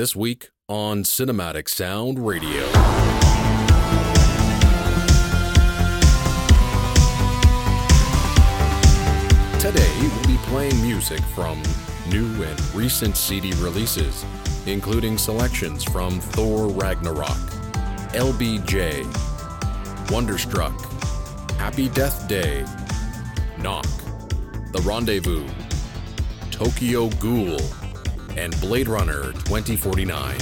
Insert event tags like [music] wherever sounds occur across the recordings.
This week on Cinematic Sound Radio. Today, we'll be playing music from new and recent CD releases, including selections from Thor Ragnarok, LBJ, Wonderstruck, Happy Death Day, Knock, The Rendezvous, Tokyo Ghoul, and Blade Runner 2049.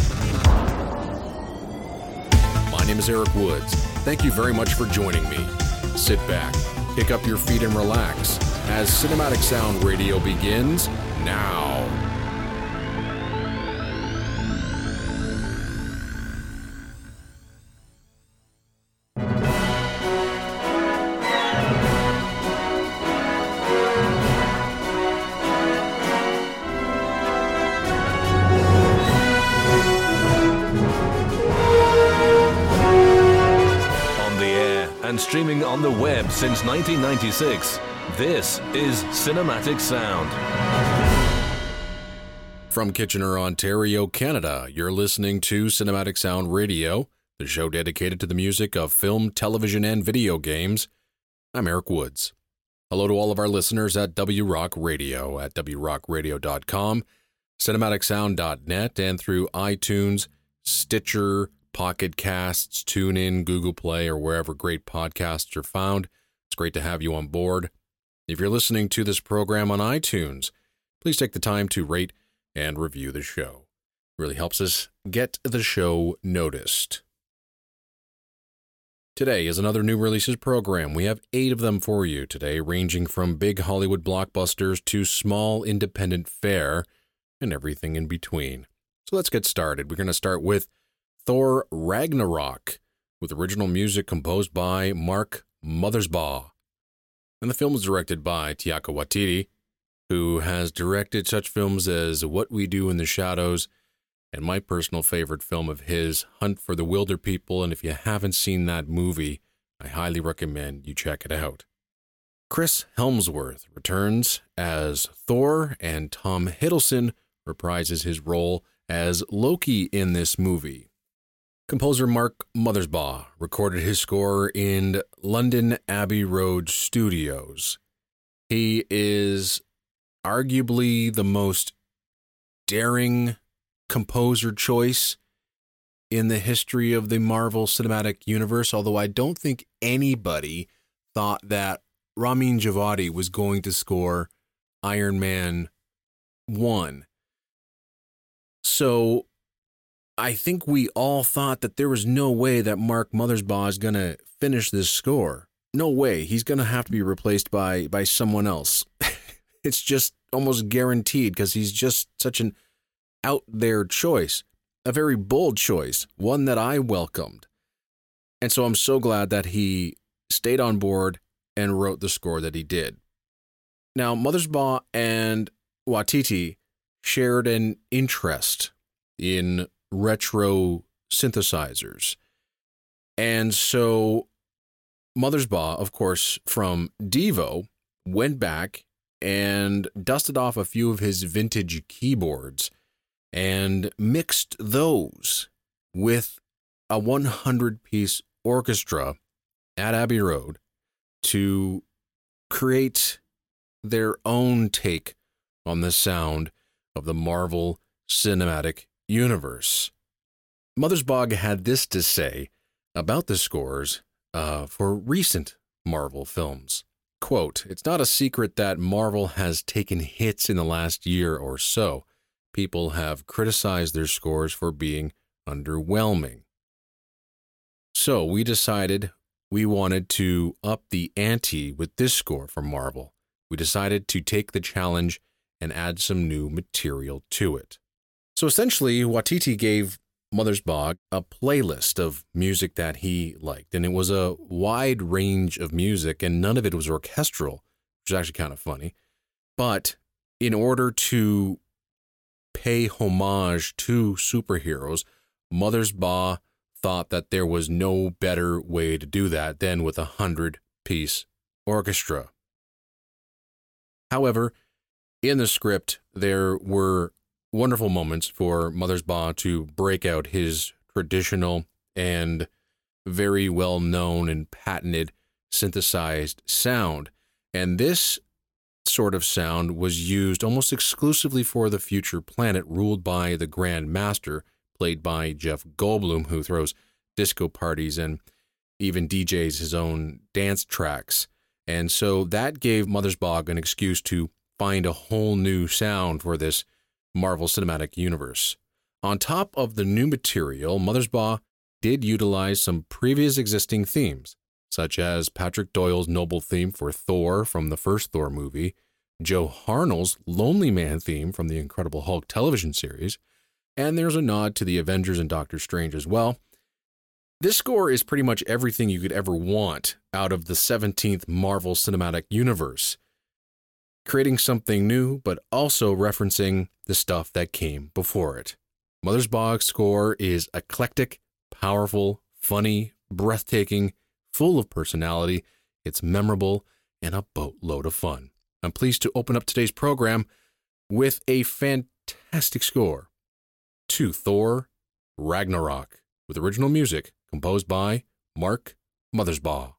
My name is Eric Woods. Thank you very much for joining me. Sit back, pick up your feet, and relax as Cinematic Sound Radio begins now. Streaming on the web since 1996, this is Cinematic Sound. From Kitchener, Ontario, Canada, you're listening to Cinematic Sound Radio, the show dedicated to the music of film, television, and video games. I'm Eric Woods. Hello to all of our listeners at W Rock Radio at wrockradio.com, cinematicsound.net, and through iTunes, Stitcher, Pocket Casts, TuneIn, Google Play, or wherever great podcasts are found. It's great to have you on board. If you're listening to this program on iTunes, please take the time to rate and review the show. It really helps us get the show noticed. Today is another new releases program. We have eight of them for you today, ranging from big Hollywood blockbusters to small independent fare and everything in between. So let's get started. We're going to start with Thor Ragnarok, with original music composed by Mark Mothersbaugh. And the film was directed by Taika Waititi, who has directed such films as What We Do in the Shadows and my personal favorite film of his, Hunt for the Wilderpeople. And if you haven't seen that movie, I highly recommend you check it out. Chris Hemsworth returns as Thor, and Tom Hiddleston reprises his role as Loki in this movie. Composer Mark Mothersbaugh recorded his score in London Abbey Road Studios. He is arguably the most daring composer choice in the history of the Marvel Cinematic Universe, although I don't think anybody thought that Ramin Djawadi was going to score Iron Man 1. So I think we all thought that there was no way that Mark Mothersbaugh is going to finish this score. No way. He's going to have to be replaced by by someone else. [laughs] it's just almost guaranteed because he's just such an out there choice, a very bold choice, one that I welcomed. And so I'm so glad that he stayed on board and wrote the score that he did. Now, Mothersbaugh and Waititi shared an interest in retro synthesizers. And so Mothersbaugh, of course, from Devo, went back and dusted off a few of his vintage keyboards and mixed those with a 100 piece orchestra at Abbey Road to create their own take on the sound of the Marvel Cinematic Universe. Mothersbaugh had this to say about the scores uh, for recent Marvel films. Quote, It's not a secret that Marvel has taken hits in the last year or so. People have criticized their scores for being underwhelming. So we decided we wanted to up the ante with this score for Marvel. We decided to take the challenge and add some new material to it. So essentially, Waititi gave Mothersbaugh a playlist of music that he liked, and it was a wide range of music, and none of it was orchestral, which is actually kind of funny. But in order to pay homage to superheroes, Mothersbaugh thought that there was no better way to do that than with a hundred piece orchestra. However, in the script, there were wonderful moments for Mother's Mothersbaugh to break out his traditional and very well known and patented synthesized sound. And this sort of sound was used almost exclusively for the future planet ruled by the Grand Master, played by Jeff Goldblum, who throws disco parties and even DJs his own dance tracks. And so that gave Mothersbaugh an excuse to find a whole new sound for this Marvel Cinematic Universe. On top of the new material, Mother's Mothersbaugh did utilize some previous existing themes, such as Patrick Doyle's noble theme for Thor from the first Thor movie, Joe Harnell's Lonely Man theme from the Incredible Hulk television series, and there's a nod to the Avengers and Doctor Strange as well. This score is pretty much everything you could ever want out of the 17th Marvel Cinematic Universe, creating something new, but also referencing the stuff that came before it. Mothersbaugh's score is eclectic, powerful, funny, breathtaking, full of personality. It's memorable and a boatload of fun. I'm pleased to open up today's program with a fantastic score to Thor Ragnarok with original music composed by Mark Mothersbaugh.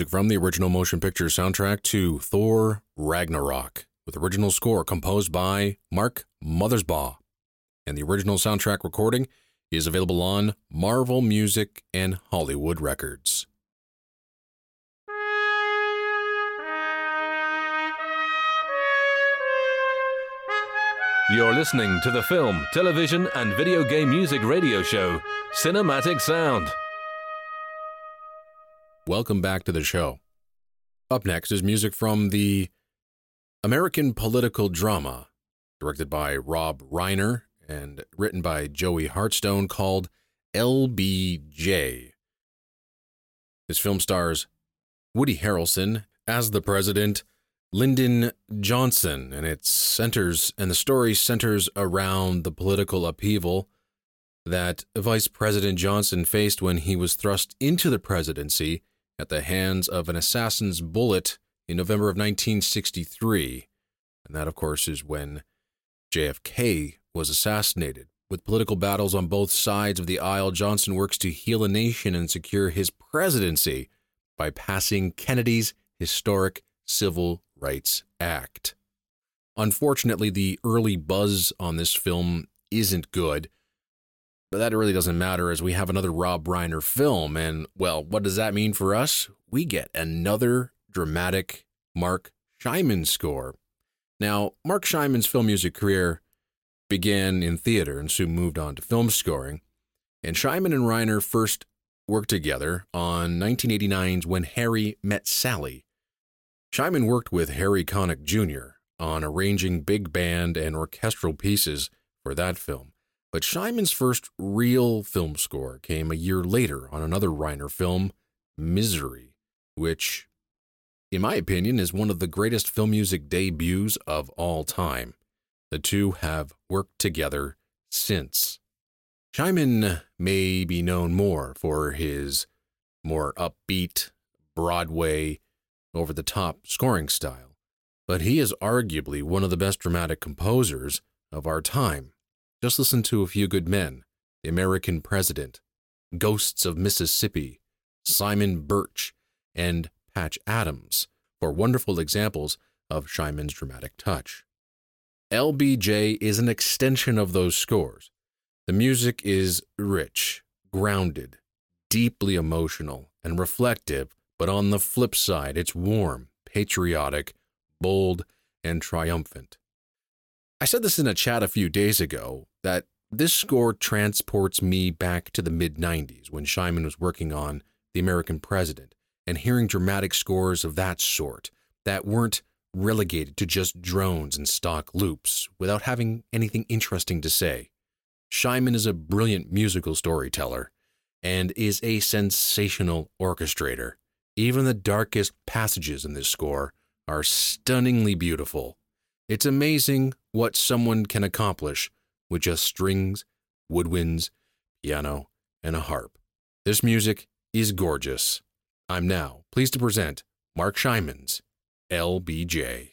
Music from the original motion picture soundtrack to Thor Ragnarok, with original score composed by Mark Mothersbaugh. And the original soundtrack recording is available on Marvel Music and Hollywood Records. You're listening to the film, television, and video game music radio show, Cinematic Sound. Welcome back to the show. Up next is music from the American political drama, directed by Rob Reiner and written by Joey Hartstone, called LBJ. This film stars Woody Harrelson as the president Lyndon Johnson, and it centers and the story centers around the political upheaval that Vice President Johnson faced when he was thrust into the presidency at the hands of an assassin's bullet in November of 1963. And that, of course, is when JFK was assassinated. With political battles on both sides of the aisle, Johnson works to heal a nation and secure his presidency by passing Kennedy's historic Civil Rights Act. Unfortunately, the early buzz on this film isn't good, but that really doesn't matter as we have another Rob Reiner film. And, well, what does that mean for us? We get another dramatic Marc Shaiman score. Now, Marc Shaiman's film music career began in theater and soon moved on to film scoring. And Shaiman and Reiner first worked together on 1989's When Harry Met Sally, Shaiman worked with Harry Connick Jr. on arranging big band and orchestral pieces for that film, but Shaiman's first real film score came a year later on another Reiner film, Misery, which, in my opinion, is one of the greatest film music debuts of all time. The two have worked together since. Shaiman may be known more for his more upbeat, Broadway, over the top scoring style, but he is arguably one of the best dramatic composers of our time. Just listen to A Few Good Men, The American President, Ghosts of Mississippi, Simon Birch, and Patch Adams for wonderful examples of Shaiman's dramatic touch. LBJ is an extension of those scores. The music is rich, grounded, deeply emotional, and reflective but on the flip side, it's warm, patriotic, bold, and triumphant. I said this in a chat a few days ago that this score transports me back to the mid 90s when Shaiman was working on The American President and hearing dramatic scores of that sort that weren't relegated to just drones and stock loops without having anything interesting to say. Shaiman is a brilliant musical storyteller and is a sensational orchestrator. Even the darkest passages in this score are stunningly beautiful. It's amazing what someone can accomplish with just strings, woodwinds, piano, and a harp. This music is gorgeous. I'm now pleased to present Marc Shaiman's LBJ.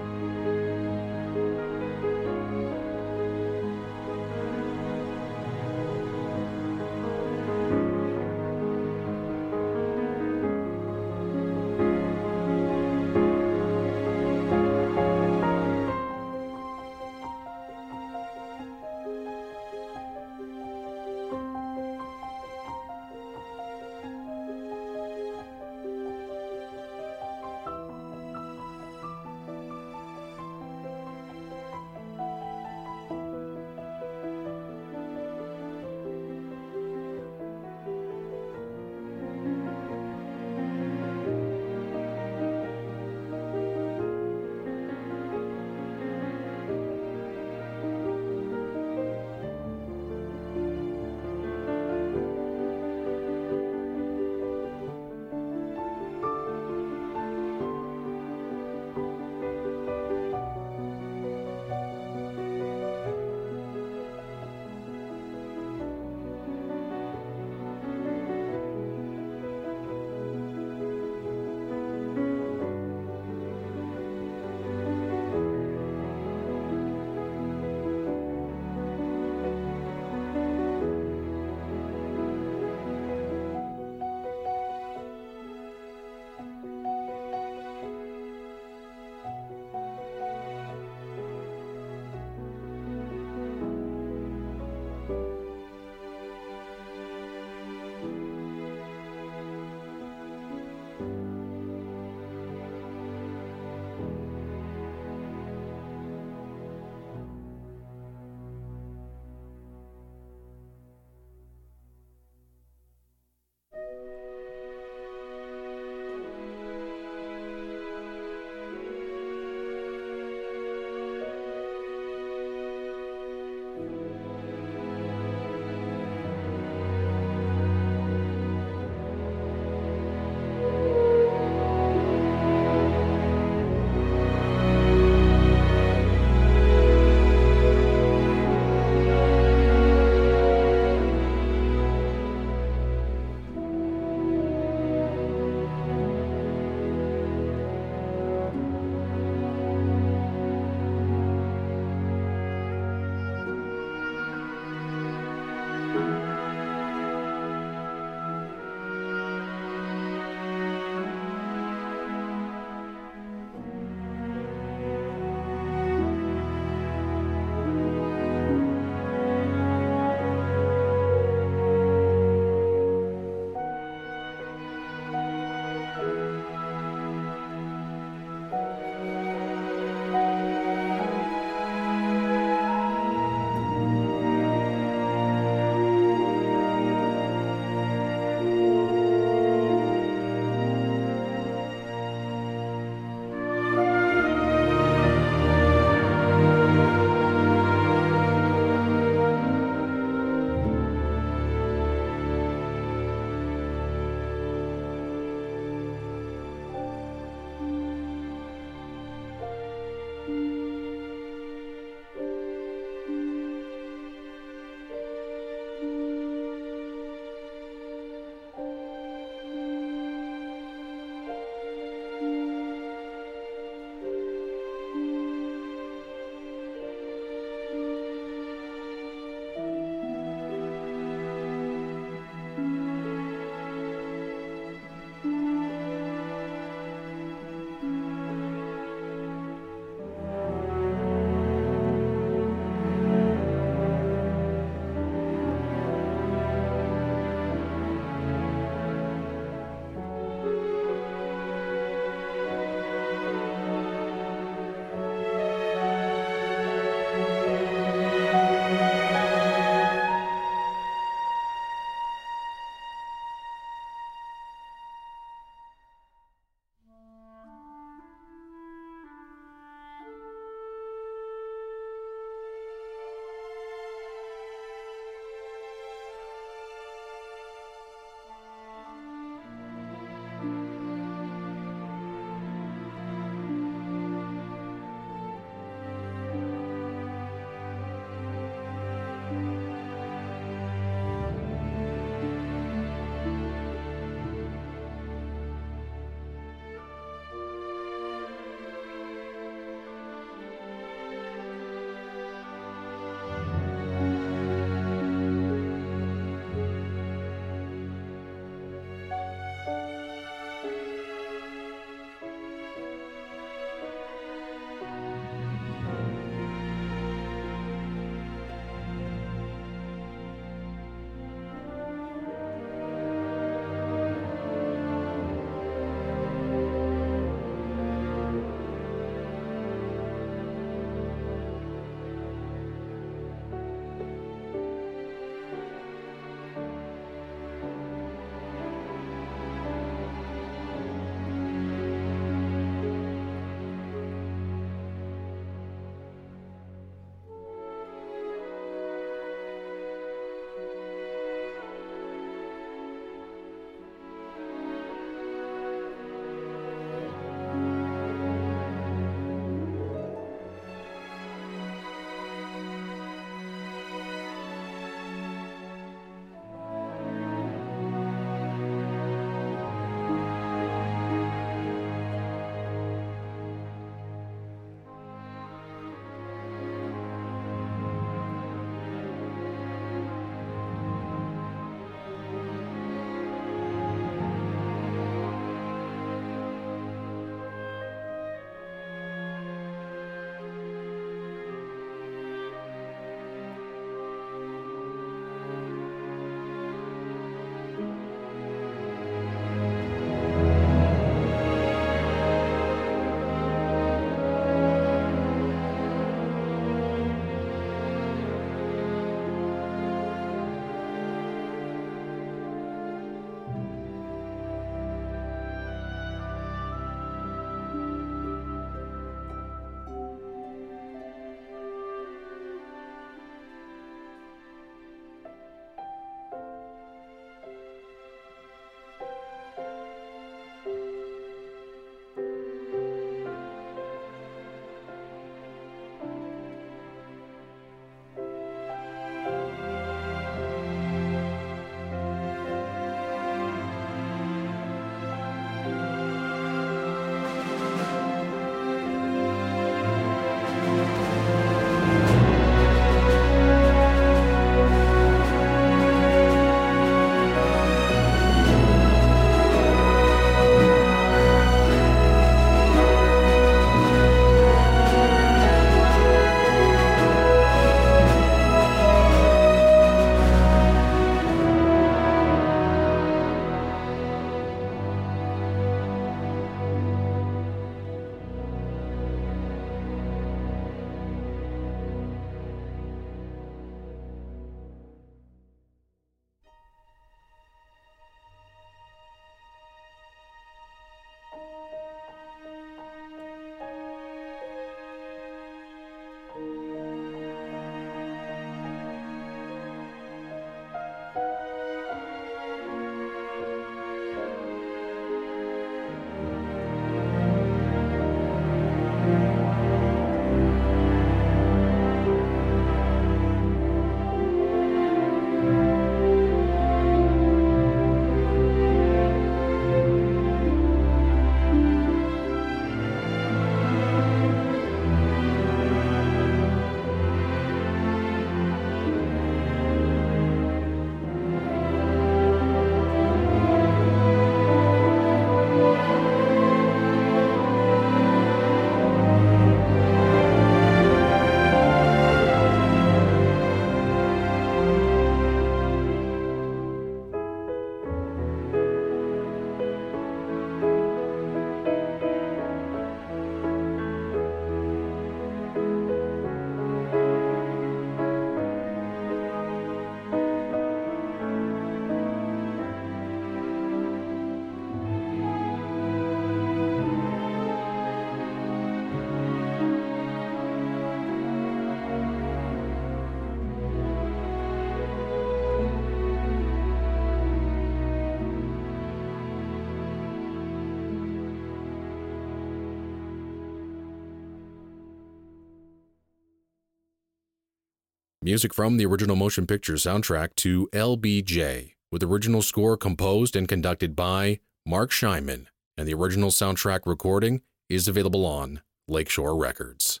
Music from the original motion picture soundtrack to LBJ, with original score composed and conducted by Marc Shaiman, and the original soundtrack recording is available on Lakeshore Records.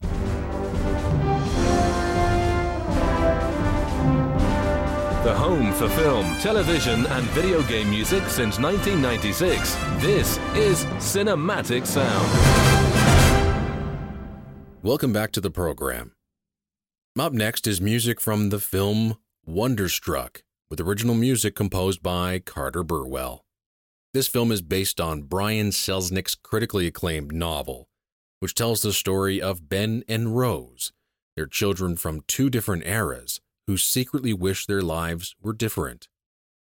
The home for film, television, and video game music since 1996. This is Cinematic Sound. Welcome back to the program. Up next is music from the film Wonderstruck, with original music composed by Carter Burwell. This film is based on Brian Selznick's critically acclaimed novel, which tells the story of Ben and Rose, their children from two different eras who secretly wish their lives were different.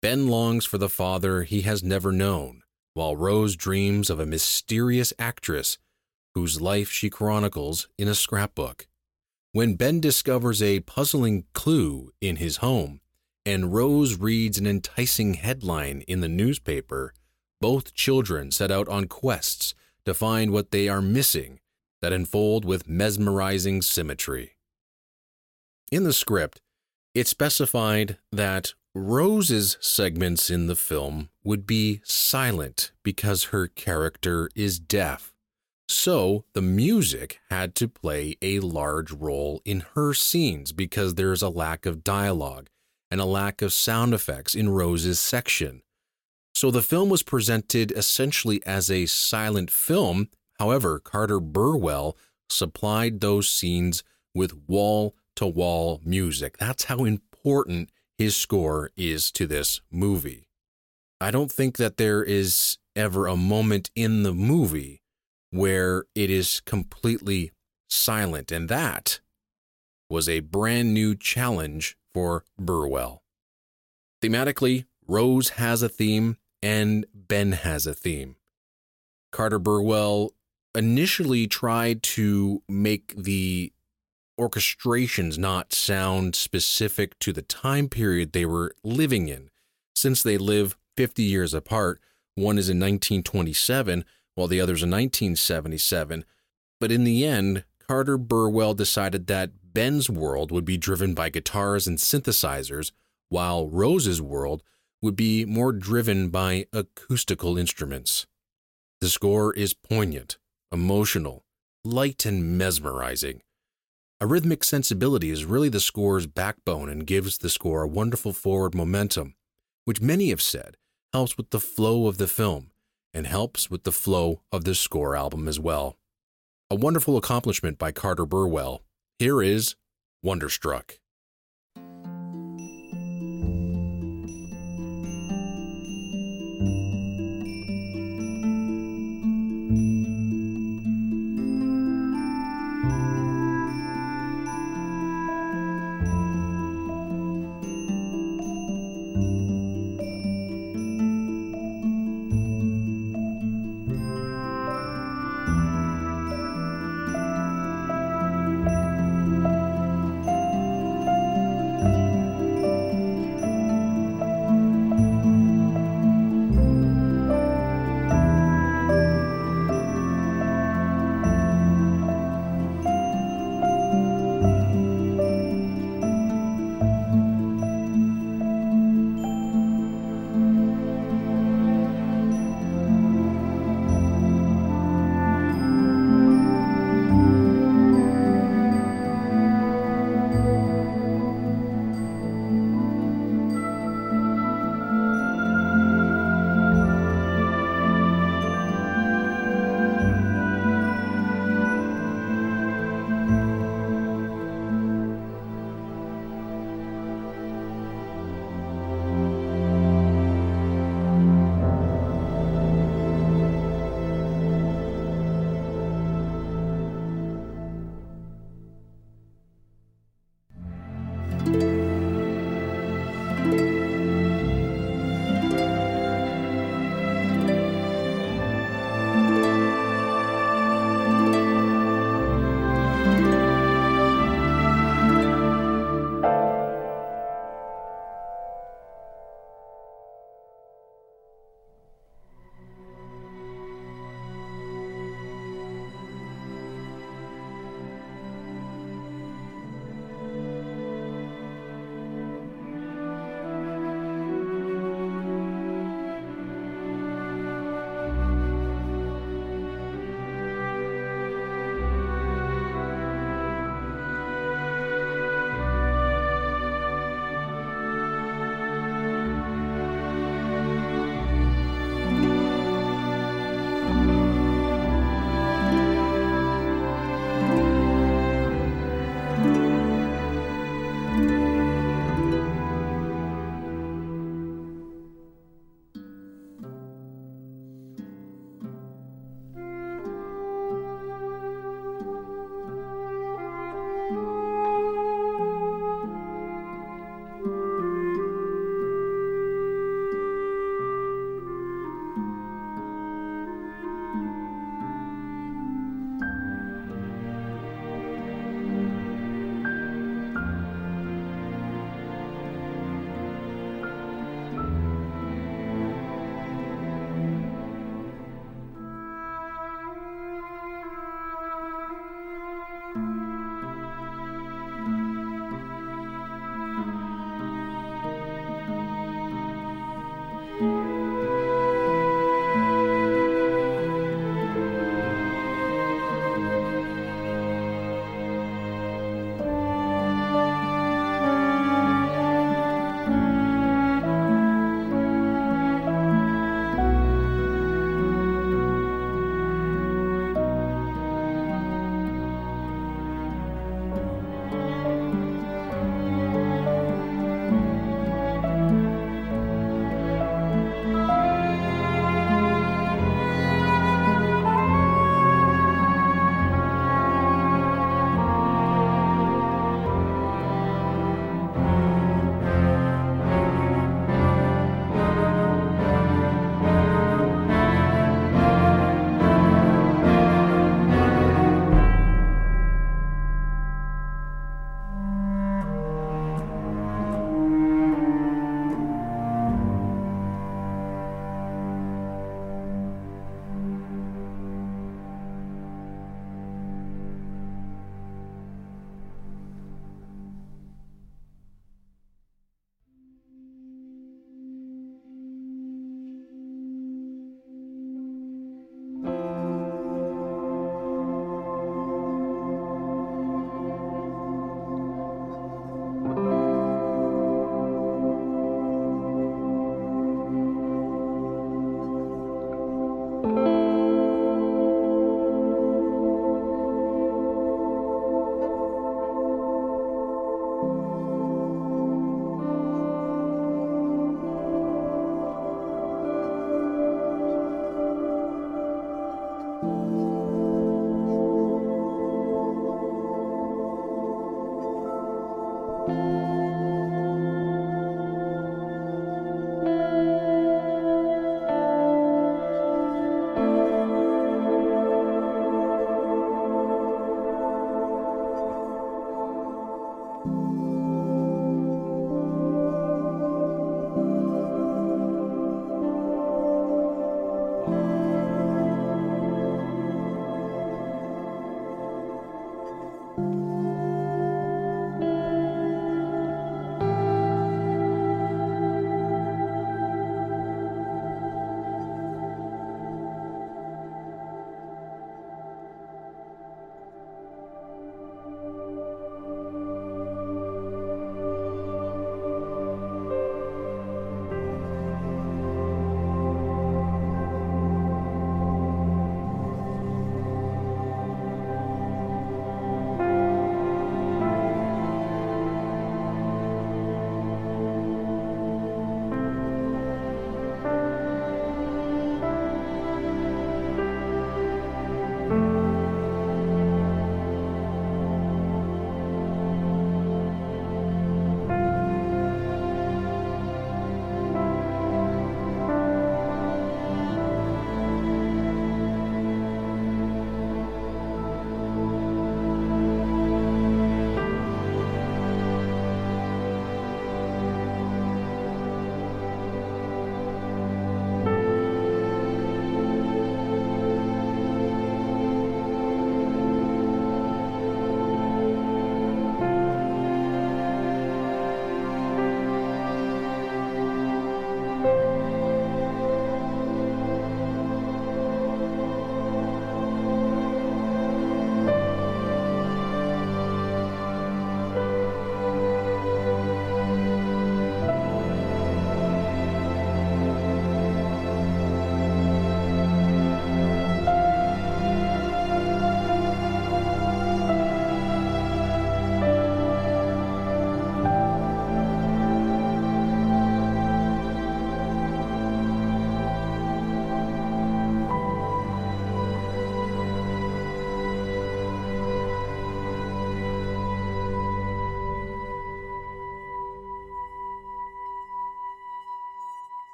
Ben longs for the father he has never known, while Rose dreams of a mysterious actress whose life she chronicles in a scrapbook. When Ben discovers a puzzling clue in his home, and Rose reads an enticing headline in the newspaper, both children set out on quests to find what they are missing that unfold with mesmerizing symmetry. In the script, it specified that Rose's segments in the film would be silent because her character is deaf. So the music had to play a large role in her scenes because there's a lack of dialogue and a lack of sound effects in Rose's section. So the film was presented essentially as a silent film. However, Carter Burwell supplied those scenes with wall to wall music. That's how important his score is to this movie. I don't think that there is ever a moment in the movie where it is completely silent, and that was a brand new challenge for Burwell. Thematically, Rose has a theme and Ben has a theme. Carter Burwell initially tried to make the orchestrations not sound specific to the time period they were living in. Since they live 50 years apart, one is in 1927 while the other's in 1977. But in the end, Carter Burwell decided that Ben's world would be driven by guitars and synthesizers, while Rose's world would be more driven by acoustical instruments. The score is poignant, emotional, light, and mesmerizing. A rhythmic sensibility is really the score's backbone and gives the score a wonderful forward momentum, which many have said helps with the flow of the film and helps with the flow of the score album as well. A wonderful accomplishment by Carter Burwell. Here is Wonderstruck.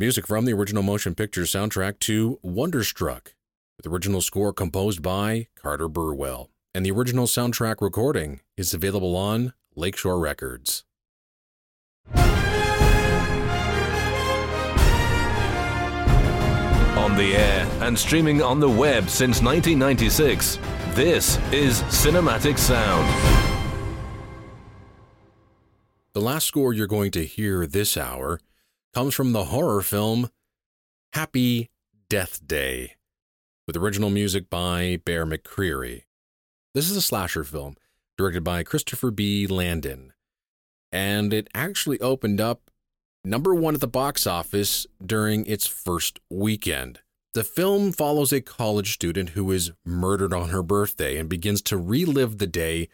Music from the original motion picture soundtrack to Wonderstruck, with original score composed by Carter Burwell. And the original soundtrack recording is available on Lakeshore Records. On the air and streaming on the web since 1996, this is Cinematic Sound. The last score you're going to hear this hour comes from the horror film Happy Death Day, with original music by Bear McCreary. This is a slasher film directed by Christopher B. Landon, and it actually opened up number one at the box office during its first weekend. The film follows a college student who is murdered on her birthday and begins to relive the day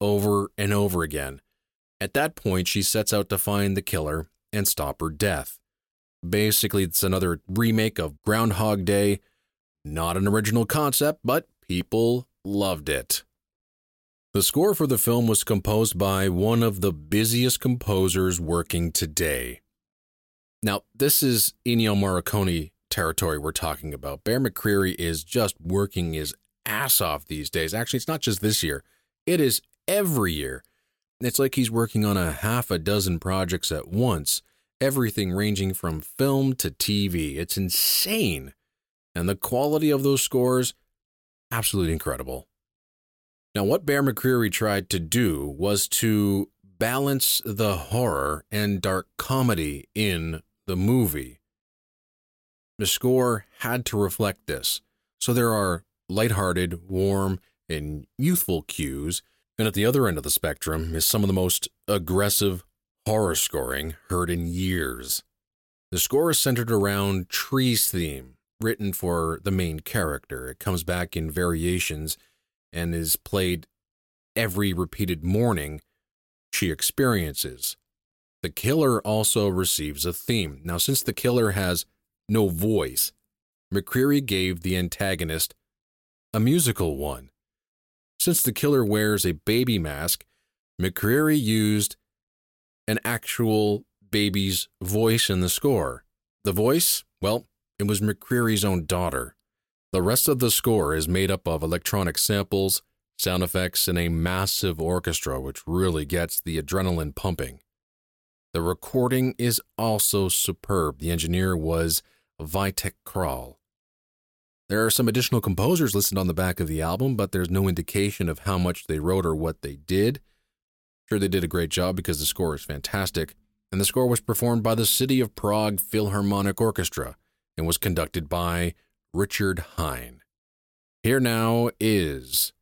over and over again. At that point, she sets out to find the killer and stop her death. Basically, it's another remake of Groundhog Day. Not an original concept, but people loved it. The score for the film was composed by one of the busiest composers working today. Now, this is Ennio Morricone territory we're talking about. Bear McCreary is just working his ass off these days. Actually, it's not just this year, it is every year. It's like he's working on a half a dozen projects at once, everything ranging from film to TV. It's insane. And the quality of those scores, absolutely incredible. Now, what Bear McCreary tried to do was to balance the horror and dark comedy in the movie. The score had to reflect this. So there are lighthearted, warm, and youthful cues, and at the other end of the spectrum is some of the most aggressive horror scoring heard in years. The score is centered around Tree's theme, written for the main character. It comes back in variations and is played every repeated morning she experiences. The killer also receives a theme. Now, since the killer has no voice, McCreary gave the antagonist a musical one. Since the killer wears a baby mask, McCreary used an actual baby's voice in the score. The voice, well, it was McCreary's own daughter. The rest of the score is made up of electronic samples, sound effects, and a massive orchestra, which really gets the adrenaline pumping. The recording is also superb. The engineer was Vitek Kral. There are some additional composers listed on the back of the album, but there's no indication of how much they wrote or what they did. Sure, they did a great job because the score is fantastic, and the score was performed by the City of Prague Philharmonic Orchestra and was conducted by Richard Hein. Here now is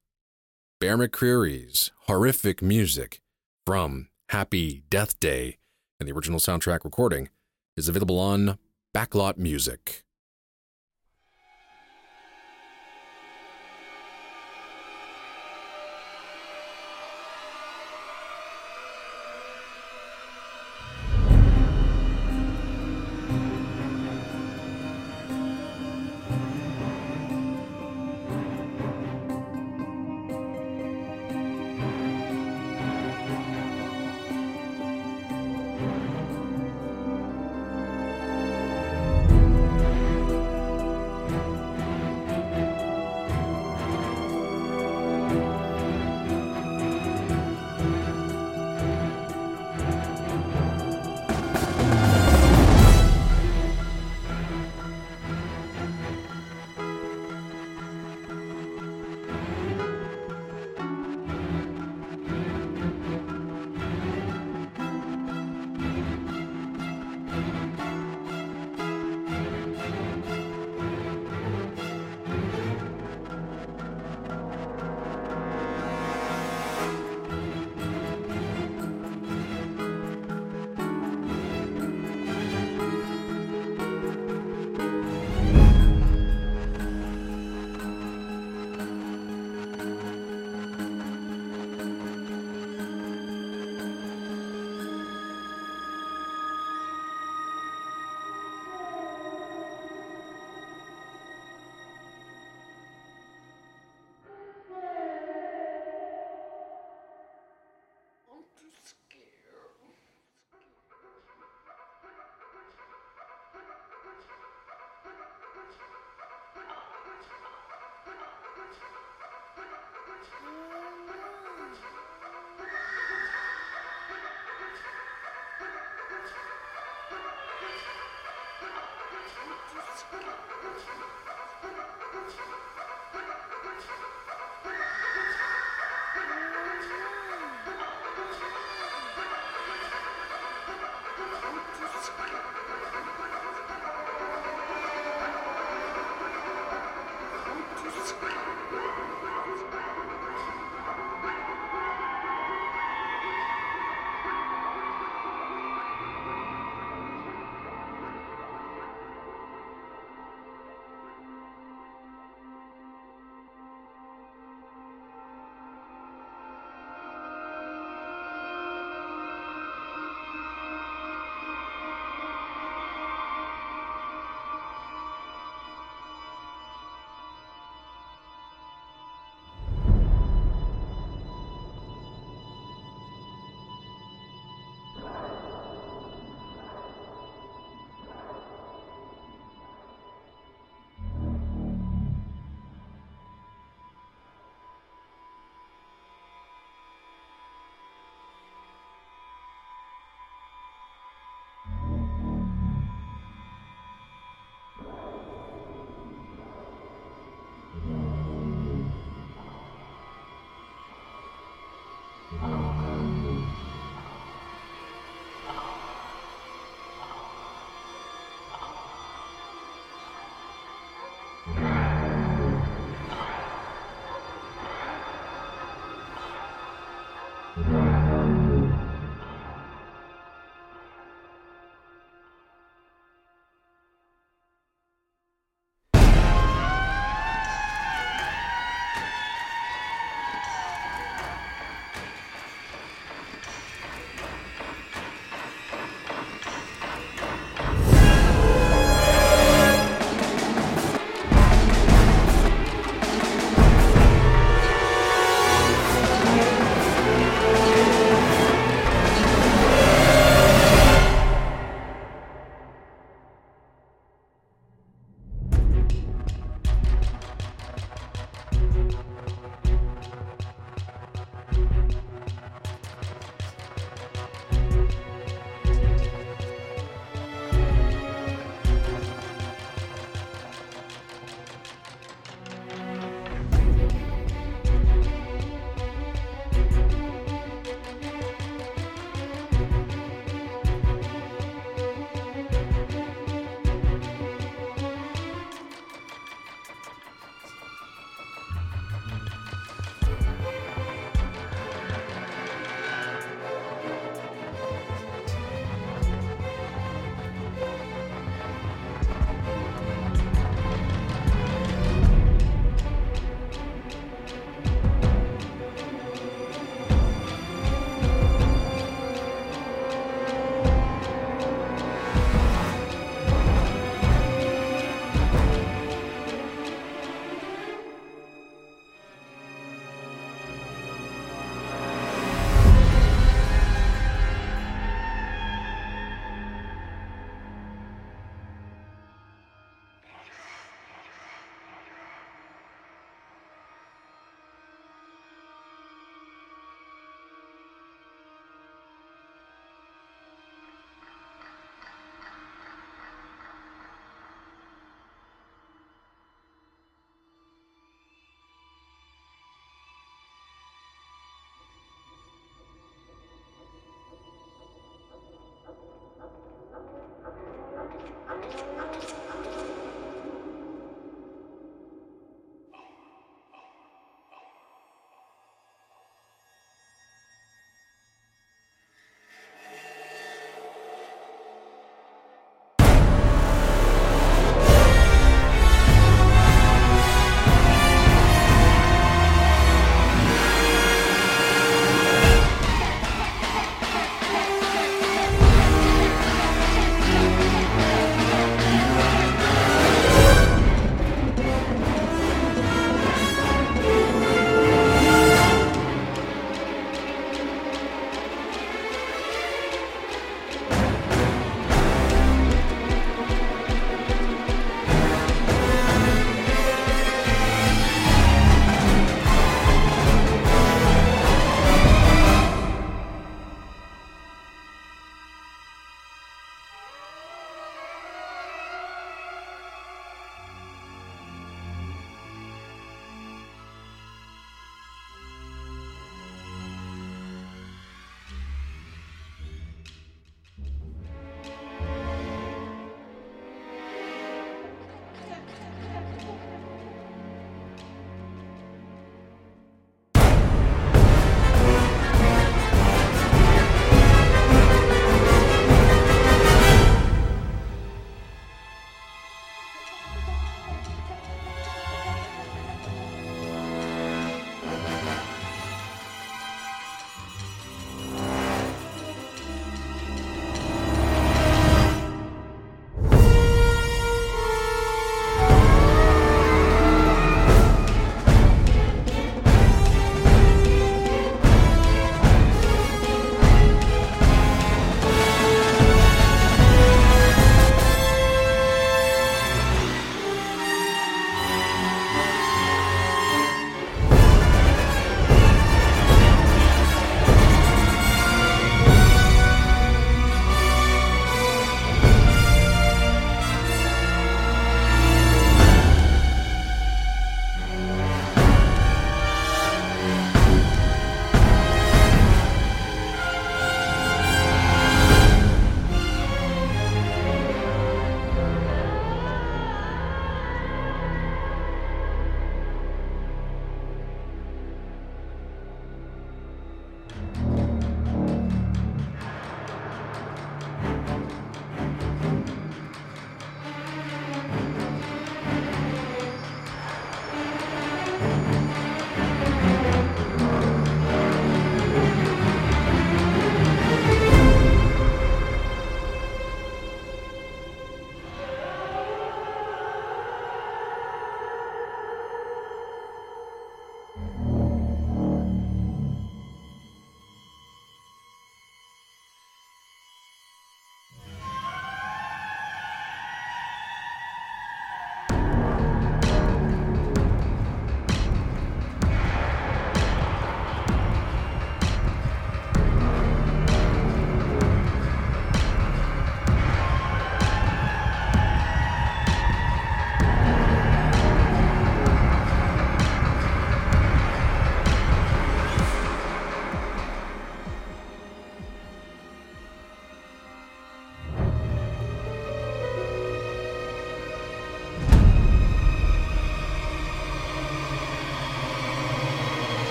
Bear McCreary's horrific music from Happy Death Day, and the original soundtrack recording is available on Backlot Music.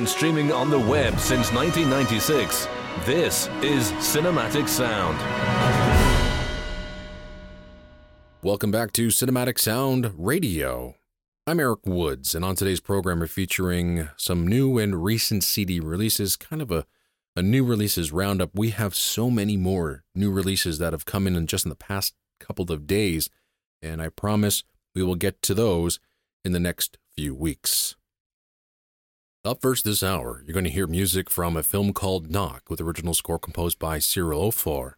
And streaming on the web since 1996. This is Cinematic Sound. Welcome back to Cinematic Sound Radio. I'm Eric Woods, and on today's program, we're featuring some new and recent CD releases, kind of a, a new releases roundup. We have so many more new releases that have come in just in the past couple of days, and I promise we will get to those in the next few weeks. Up first this hour, you're going to hear music from a film called Knock, with original score composed by Cyrille Aufort.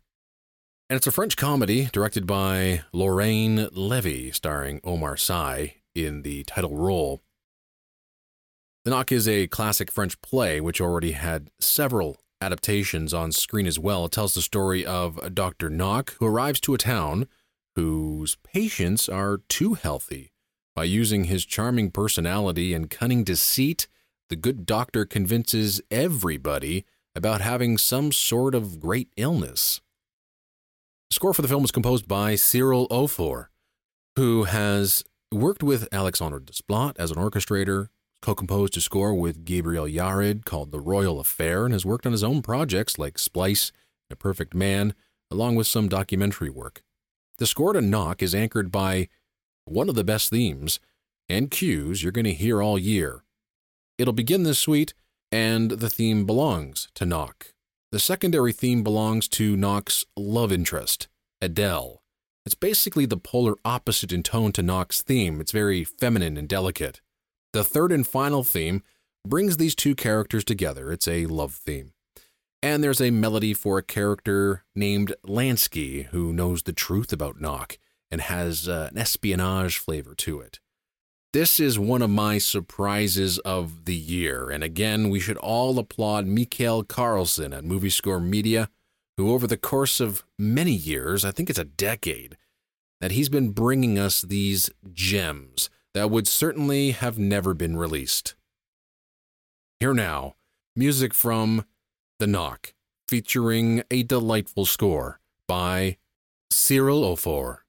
And it's a French comedy directed by Lorraine Levy, starring Omar Sy in the title role. The Knock is a classic French play which already had several adaptations on screen as well. It tells the story of Dr. Knock who arrives to a town whose patients are too healthy. By using his charming personality and cunning deceit, the good doctor convinces everybody about having some sort of great illness. The score for the film was composed by Cyrille Aufort, who has worked with Alexandre Desplat as an orchestrator, co-composed a score with Gabriel Yared called The Royal Affair, and has worked on his own projects like Splice, and A Perfect Man, along with some documentary work. The score to Knock is anchored by one of the best themes and cues you're going to hear all year. It'll begin this suite, and the theme belongs to Knock. The secondary theme belongs to Knock's love interest, Adele. It's basically the polar opposite in tone to Knock's theme. It's very feminine and delicate. The third and final theme brings these two characters together. It's a love theme. And there's a melody for a character named Lansky who knows the truth about Knock and has uh, an espionage flavor to it. This is one of my surprises of the year, and again, we should all applaud Mikael Carlsson at Movie Score Media, who over the course of many years, I think it's a decade, that he's been bringing us these gems that would certainly have never been released. Here now, music from The Knock, featuring a delightful score by Cyrille Aufort.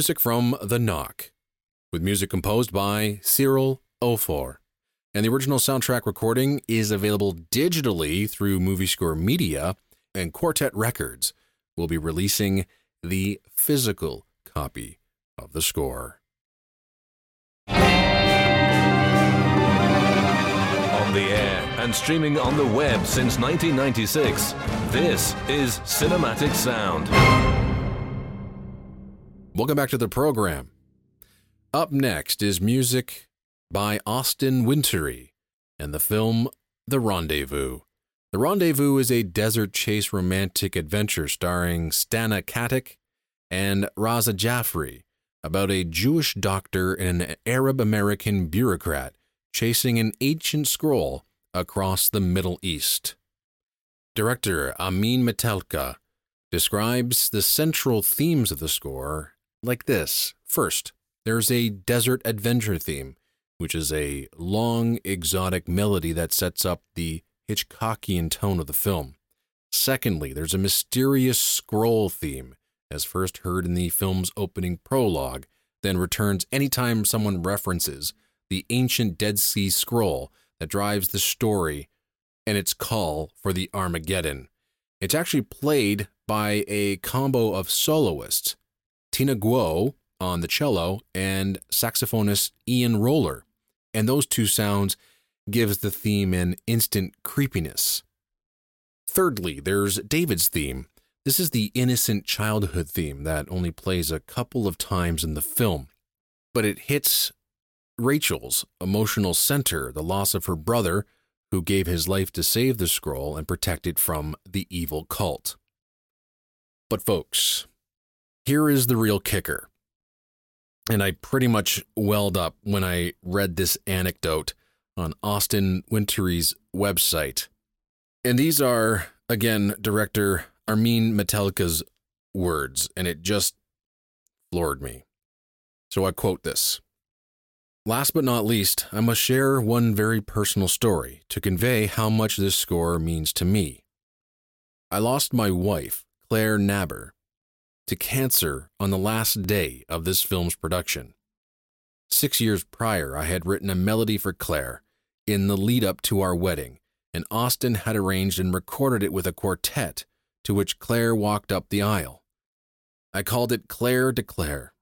Music from The Knock, with music composed by Cyrille Aufort. And the original soundtrack recording is available digitally through Movie Score Media, and Quartet Records will be releasing the physical copy of the score. On the air and streaming on the web since 1996, this is Cinematic Sound. Welcome back to the program. Up next is music by Austin Wintory and the film The Rendezvous. The Rendezvous is a desert chase romantic adventure starring Stana Katic and Raza Jaffrey about a Jewish doctor and an Arab American bureaucrat chasing an ancient scroll across the Middle East. Director Amin Matalqa describes the central themes of the score like this. First, there's a desert adventure theme, which is a long, exotic melody that sets up the Hitchcockian tone of the film. Secondly, there's a mysterious scroll theme, as first heard in the film's opening prologue, then returns anytime someone references the ancient Dead Sea Scroll that drives the story and its call for the Armageddon. It's actually played by a combo of soloists, Tina Guo on the cello and saxophonist Ian Roller, and those two sounds gives the theme an instant creepiness. Thirdly, there's David's theme. This is the innocent childhood theme that only plays a couple of times in the film, but it hits Rachel's emotional center, the loss of her brother, who gave his life to save the scroll and protect it from the evil cult. But, folks, here is the real kicker. And I pretty much welled up when I read this anecdote on Austin Wintory's website. And these are, again, director Amin Matalqa's words, and it just floored me. So I quote this Last but not least, I must share one very personal story to convey how much this score means to me. I lost my wife, Claire Naber, to cancer on the last day of this film's production. Six years prior, I had written a melody for Claire in the lead up to our wedding, and Austin had arranged and recorded it with a quartet to which Claire walked up the aisle. I called it Claire de Claire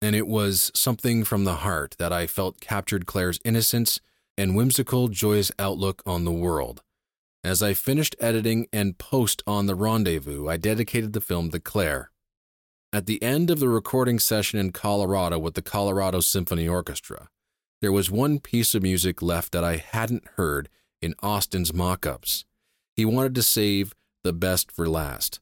and it was something from the heart that I felt captured Claire's innocence and whimsical, joyous outlook on the world. As I finished editing and post on The Rendezvous, I dedicated the film to Claire. At the end of the recording session in Colorado with the Colorado Symphony Orchestra, there was one piece of music left that I hadn't heard in Austin's mock ups. He wanted to save the best for last.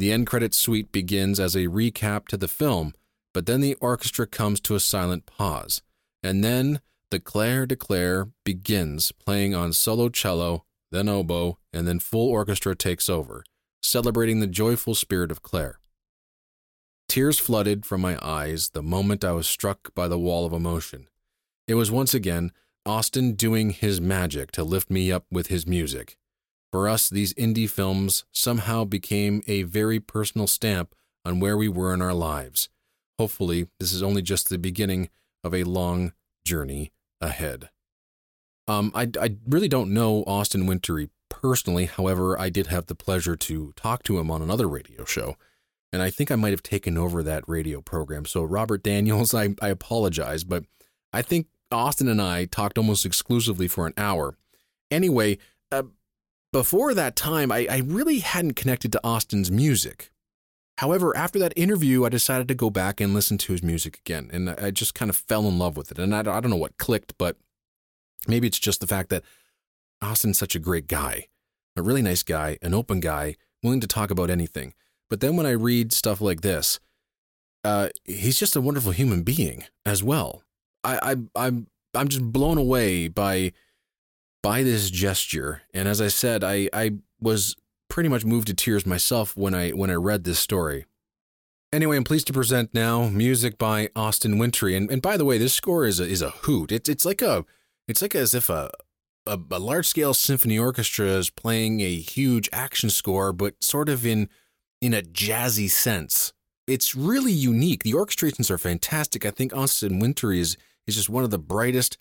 The end credit suite begins as a recap to the film but then the orchestra comes to a silent pause, and then the Claire de Claire begins playing on solo cello, then oboe, and then full orchestra takes over, celebrating the joyful spirit of Claire. Tears flooded from my eyes the moment I was struck by the wall of emotion. It was once again Austin doing his magic to lift me up with his music. For us, these indie films somehow became a very personal stamp on where we were in our lives Hopefully, this is only just the beginning of a long journey ahead. Um, I, I really don't know Austin Wintory personally. However, I did have the pleasure to talk to him on another radio show, and I think I might have taken over that radio program. So, Robert Daniels, [laughs] I, I apologize, but I think Austin and I talked almost exclusively for an hour. Anyway, uh, before that time, I, I really hadn't connected to Austin's music. However, after that interview, I decided to go back and listen to his music again, and I just kind of fell in love with it. And I, I don't know what clicked, but maybe it's just the fact that Austin's such a great guy, a really nice guy, an open guy, willing to talk about anything. But then when I read stuff like this, uh, he's just a wonderful human being as well. I, I, I'm, I'm just blown away by, by this gesture. And as I said, I, I was pretty much moved to tears myself when I when I read this story. Anyway, I'm pleased to present now music by Austin Wintory. And, and by the way, this score is a, is a hoot. It's it's like a it's like as if a a, a large scale symphony orchestra is playing a huge action score, but sort of in in a jazzy sense. it's really unique. The orchestrations are fantastic. I think Austin Wintory is is just one of the brightest,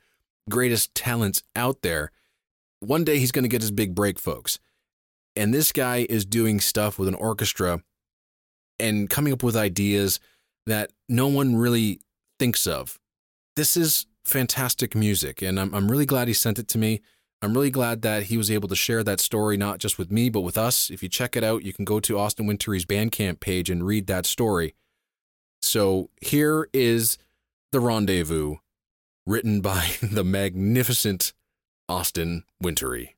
greatest talents out there. One day he's going to get his big break, folks. And this guy is doing stuff with an orchestra and coming up with ideas that no one really thinks of. This is fantastic music, and I'm, I'm really glad he sent it to me. I'm really glad that he was able to share that story, not just with me, but with us. If you check it out, you can go to Austin Wintory's Bandcamp page and read that story. So here is The Rendezvous, written by [laughs] the magnificent Austin Wintory.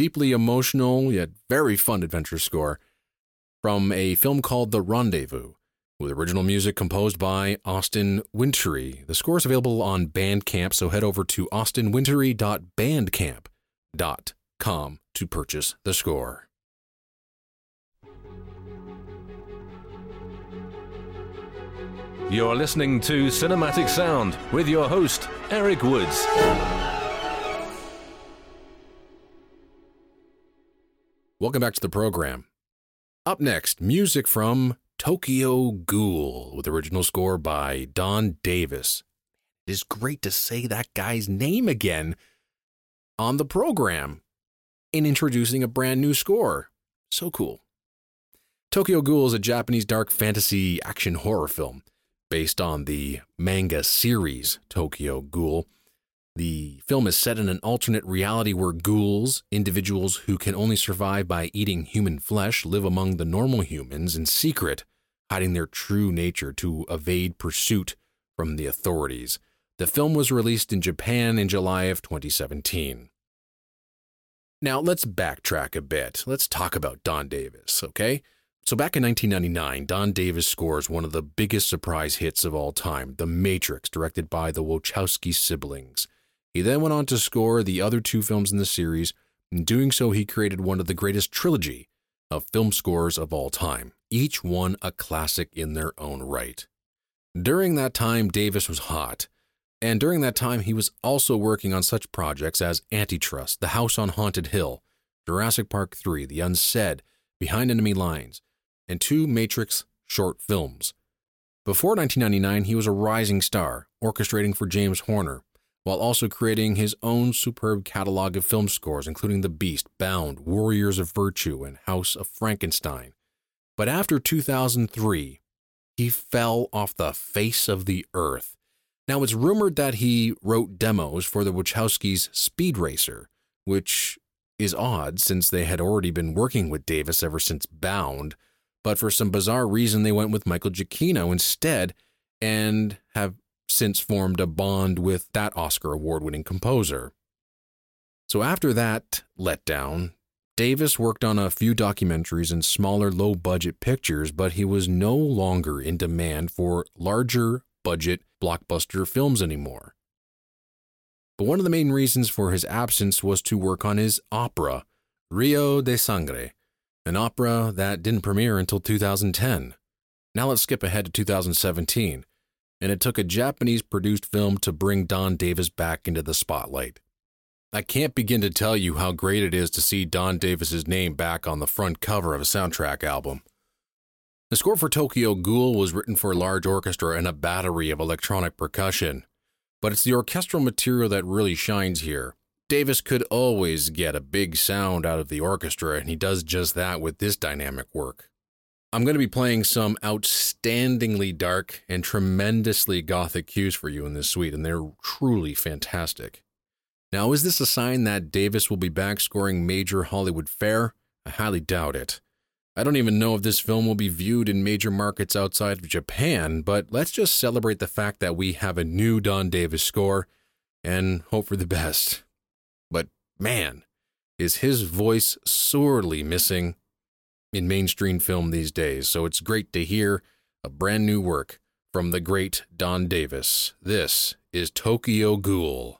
Deeply emotional yet very fun adventure score from a film called The Rendezvous, with original music composed by Austin Wintory. The score is available on Bandcamp, so head over to austinwintory.bandcamp.com to purchase the score. You're listening to Cinematic Sound with your host, Eric Woods. Welcome back to the program. Up next, music from Tokyo Ghoul with original score by Don Davis. It is great to say that guy's name again on the program in introducing a brand new score. So cool. Tokyo Ghoul is a Japanese dark fantasy action horror film based on the manga series Tokyo Ghoul. The film is set in an alternate reality where ghouls, individuals who can only survive by eating human flesh, live among the normal humans in secret, hiding their true nature to evade pursuit from the authorities. The film was released in Japan in July of 2017. Now, let's backtrack a bit. Let's talk about Don Davis, okay? So, back in 1999, Don Davis scores one of the biggest surprise hits of all time, The Matrix, directed by the Wachowski siblings. He then went on to score the other two films in the series. In doing so, he created one of the greatest trilogy of film scores of all time, each one a classic in their own right. During that time, Davis was hot. And during that time, he was also working on such projects as Antitrust, The House on Haunted Hill, Jurassic Park 3, The Unsaid, Behind Enemy Lines, and two Matrix short films. Before 1999, he was a rising star, orchestrating for James Horner, while also creating his own superb catalog of film scores, including The Beast, Bound, Warriors of Virtue, and House of Frankenstein. But after 2003, he fell off the face of the earth. Now, it's rumored that he wrote demos for the Wachowskis' Speed Racer, which is odd since they had already been working with Davis ever since Bound, but for some bizarre reason, they went with Michael Giacchino instead and have since formed a bond with that Oscar award winning composer. So after that letdown, Davis worked on a few documentaries and smaller low budget pictures, but he was no longer in demand for larger budget blockbuster films anymore. But one of the main reasons for his absence was to work on his opera, Rio de Sangre, an opera that didn't premiere until 2010. Now let's skip ahead to 2017, and it took a Japanese produced film to bring Don Davis back into the spotlight. I can't begin to tell you how great it is to see Don Davis's name back on the front cover of a soundtrack album. The score for Tokyo Ghoul was written for a large orchestra and a battery of electronic percussion, but it's the orchestral material that really shines here. Davis could always get a big sound out of the orchestra, and he does just that with this dynamic work. I'm going to be playing some outstandingly dark and tremendously gothic cues for you in this suite, and they're truly fantastic. Now, is this a sign that Davis will be back scoring major Hollywood fare? I highly doubt it. I don't even know if this film will be viewed in major markets outside of Japan, but let's just celebrate the fact that we have a new Don Davis score and hope for the best. But man, is his voice sorely missing in mainstream film these days. So it's great to hear a brand new work from the great Don Davis. This is Tokyo Ghoul.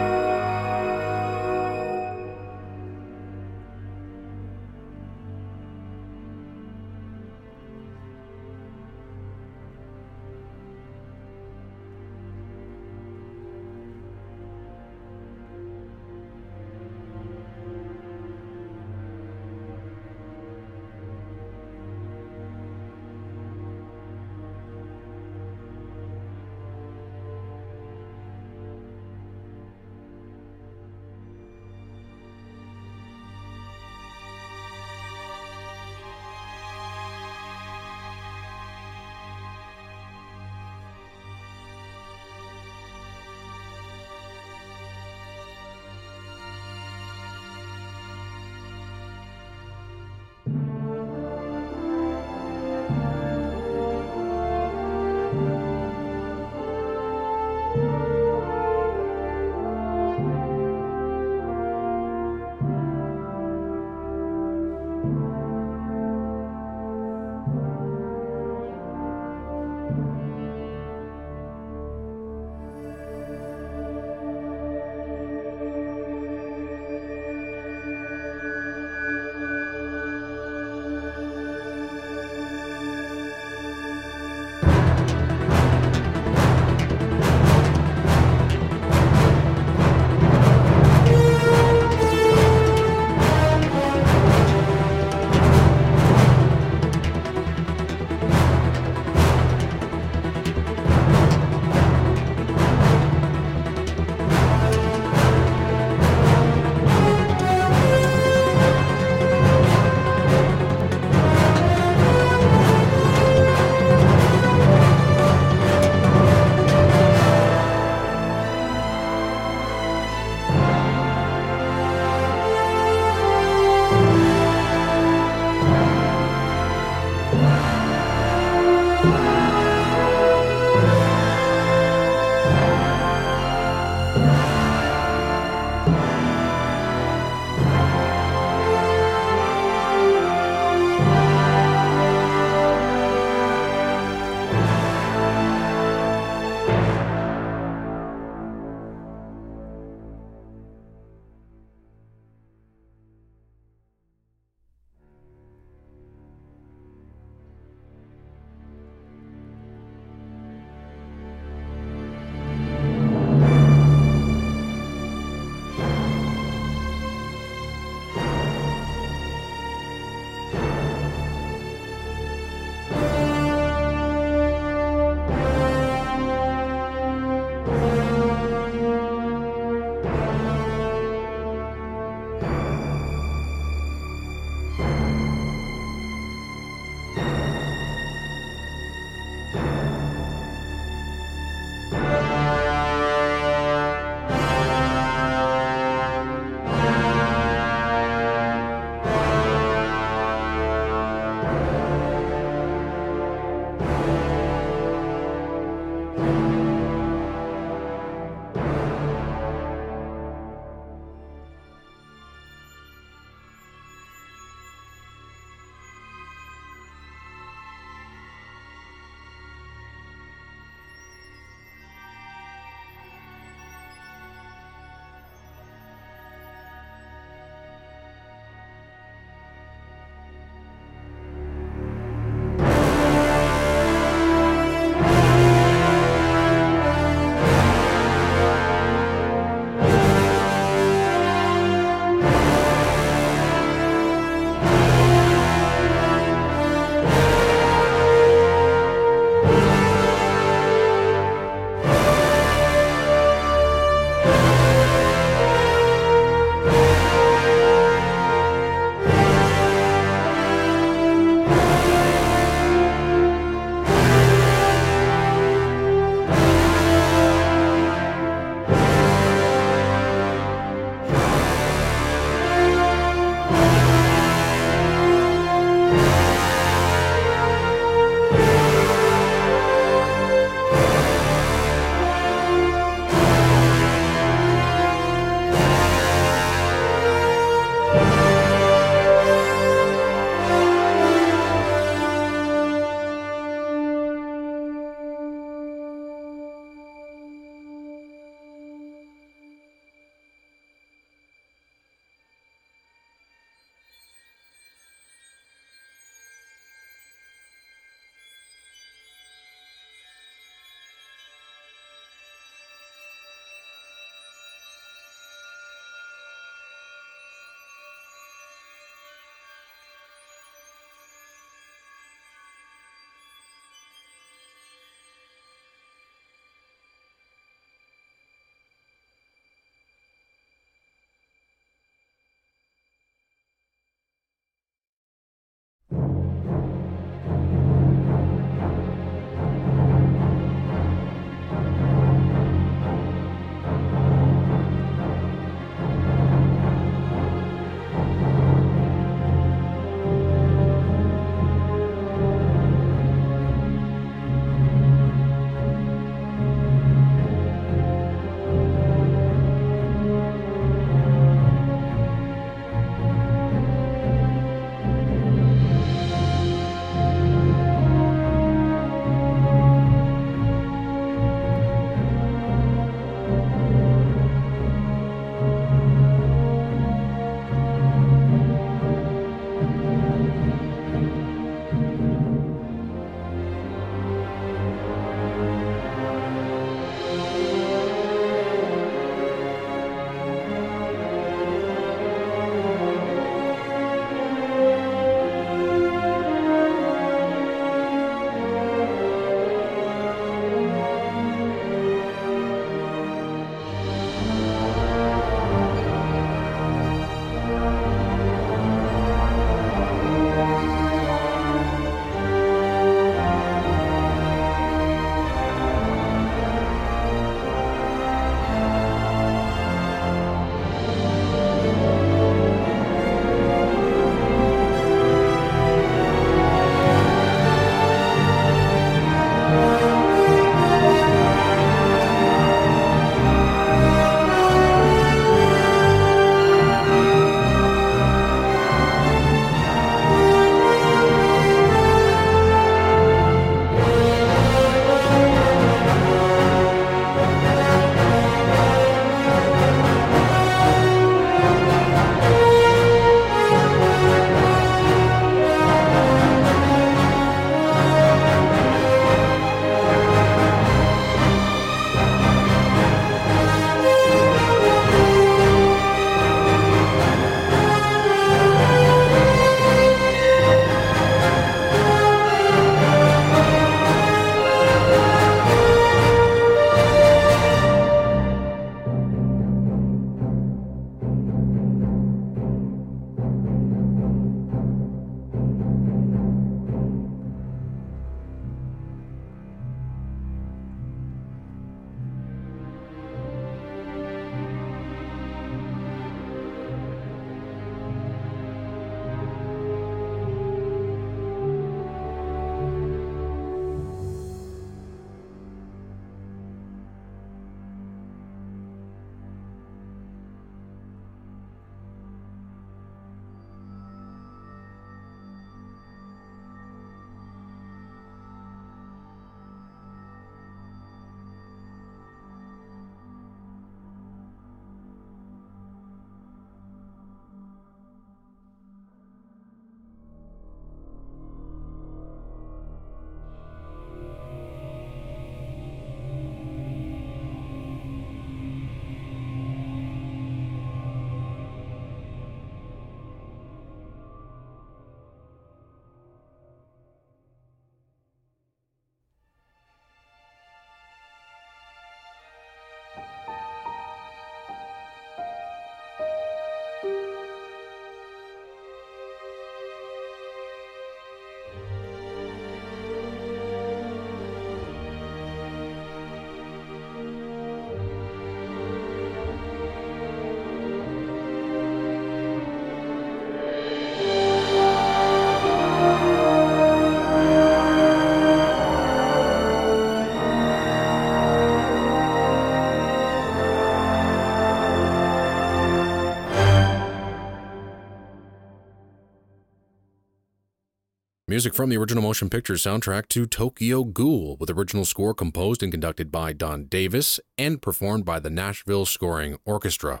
Music from the original motion picture soundtrack to Tokyo Ghoul, with original score composed and conducted by Don Davis and performed by the Nashville Scoring Orchestra.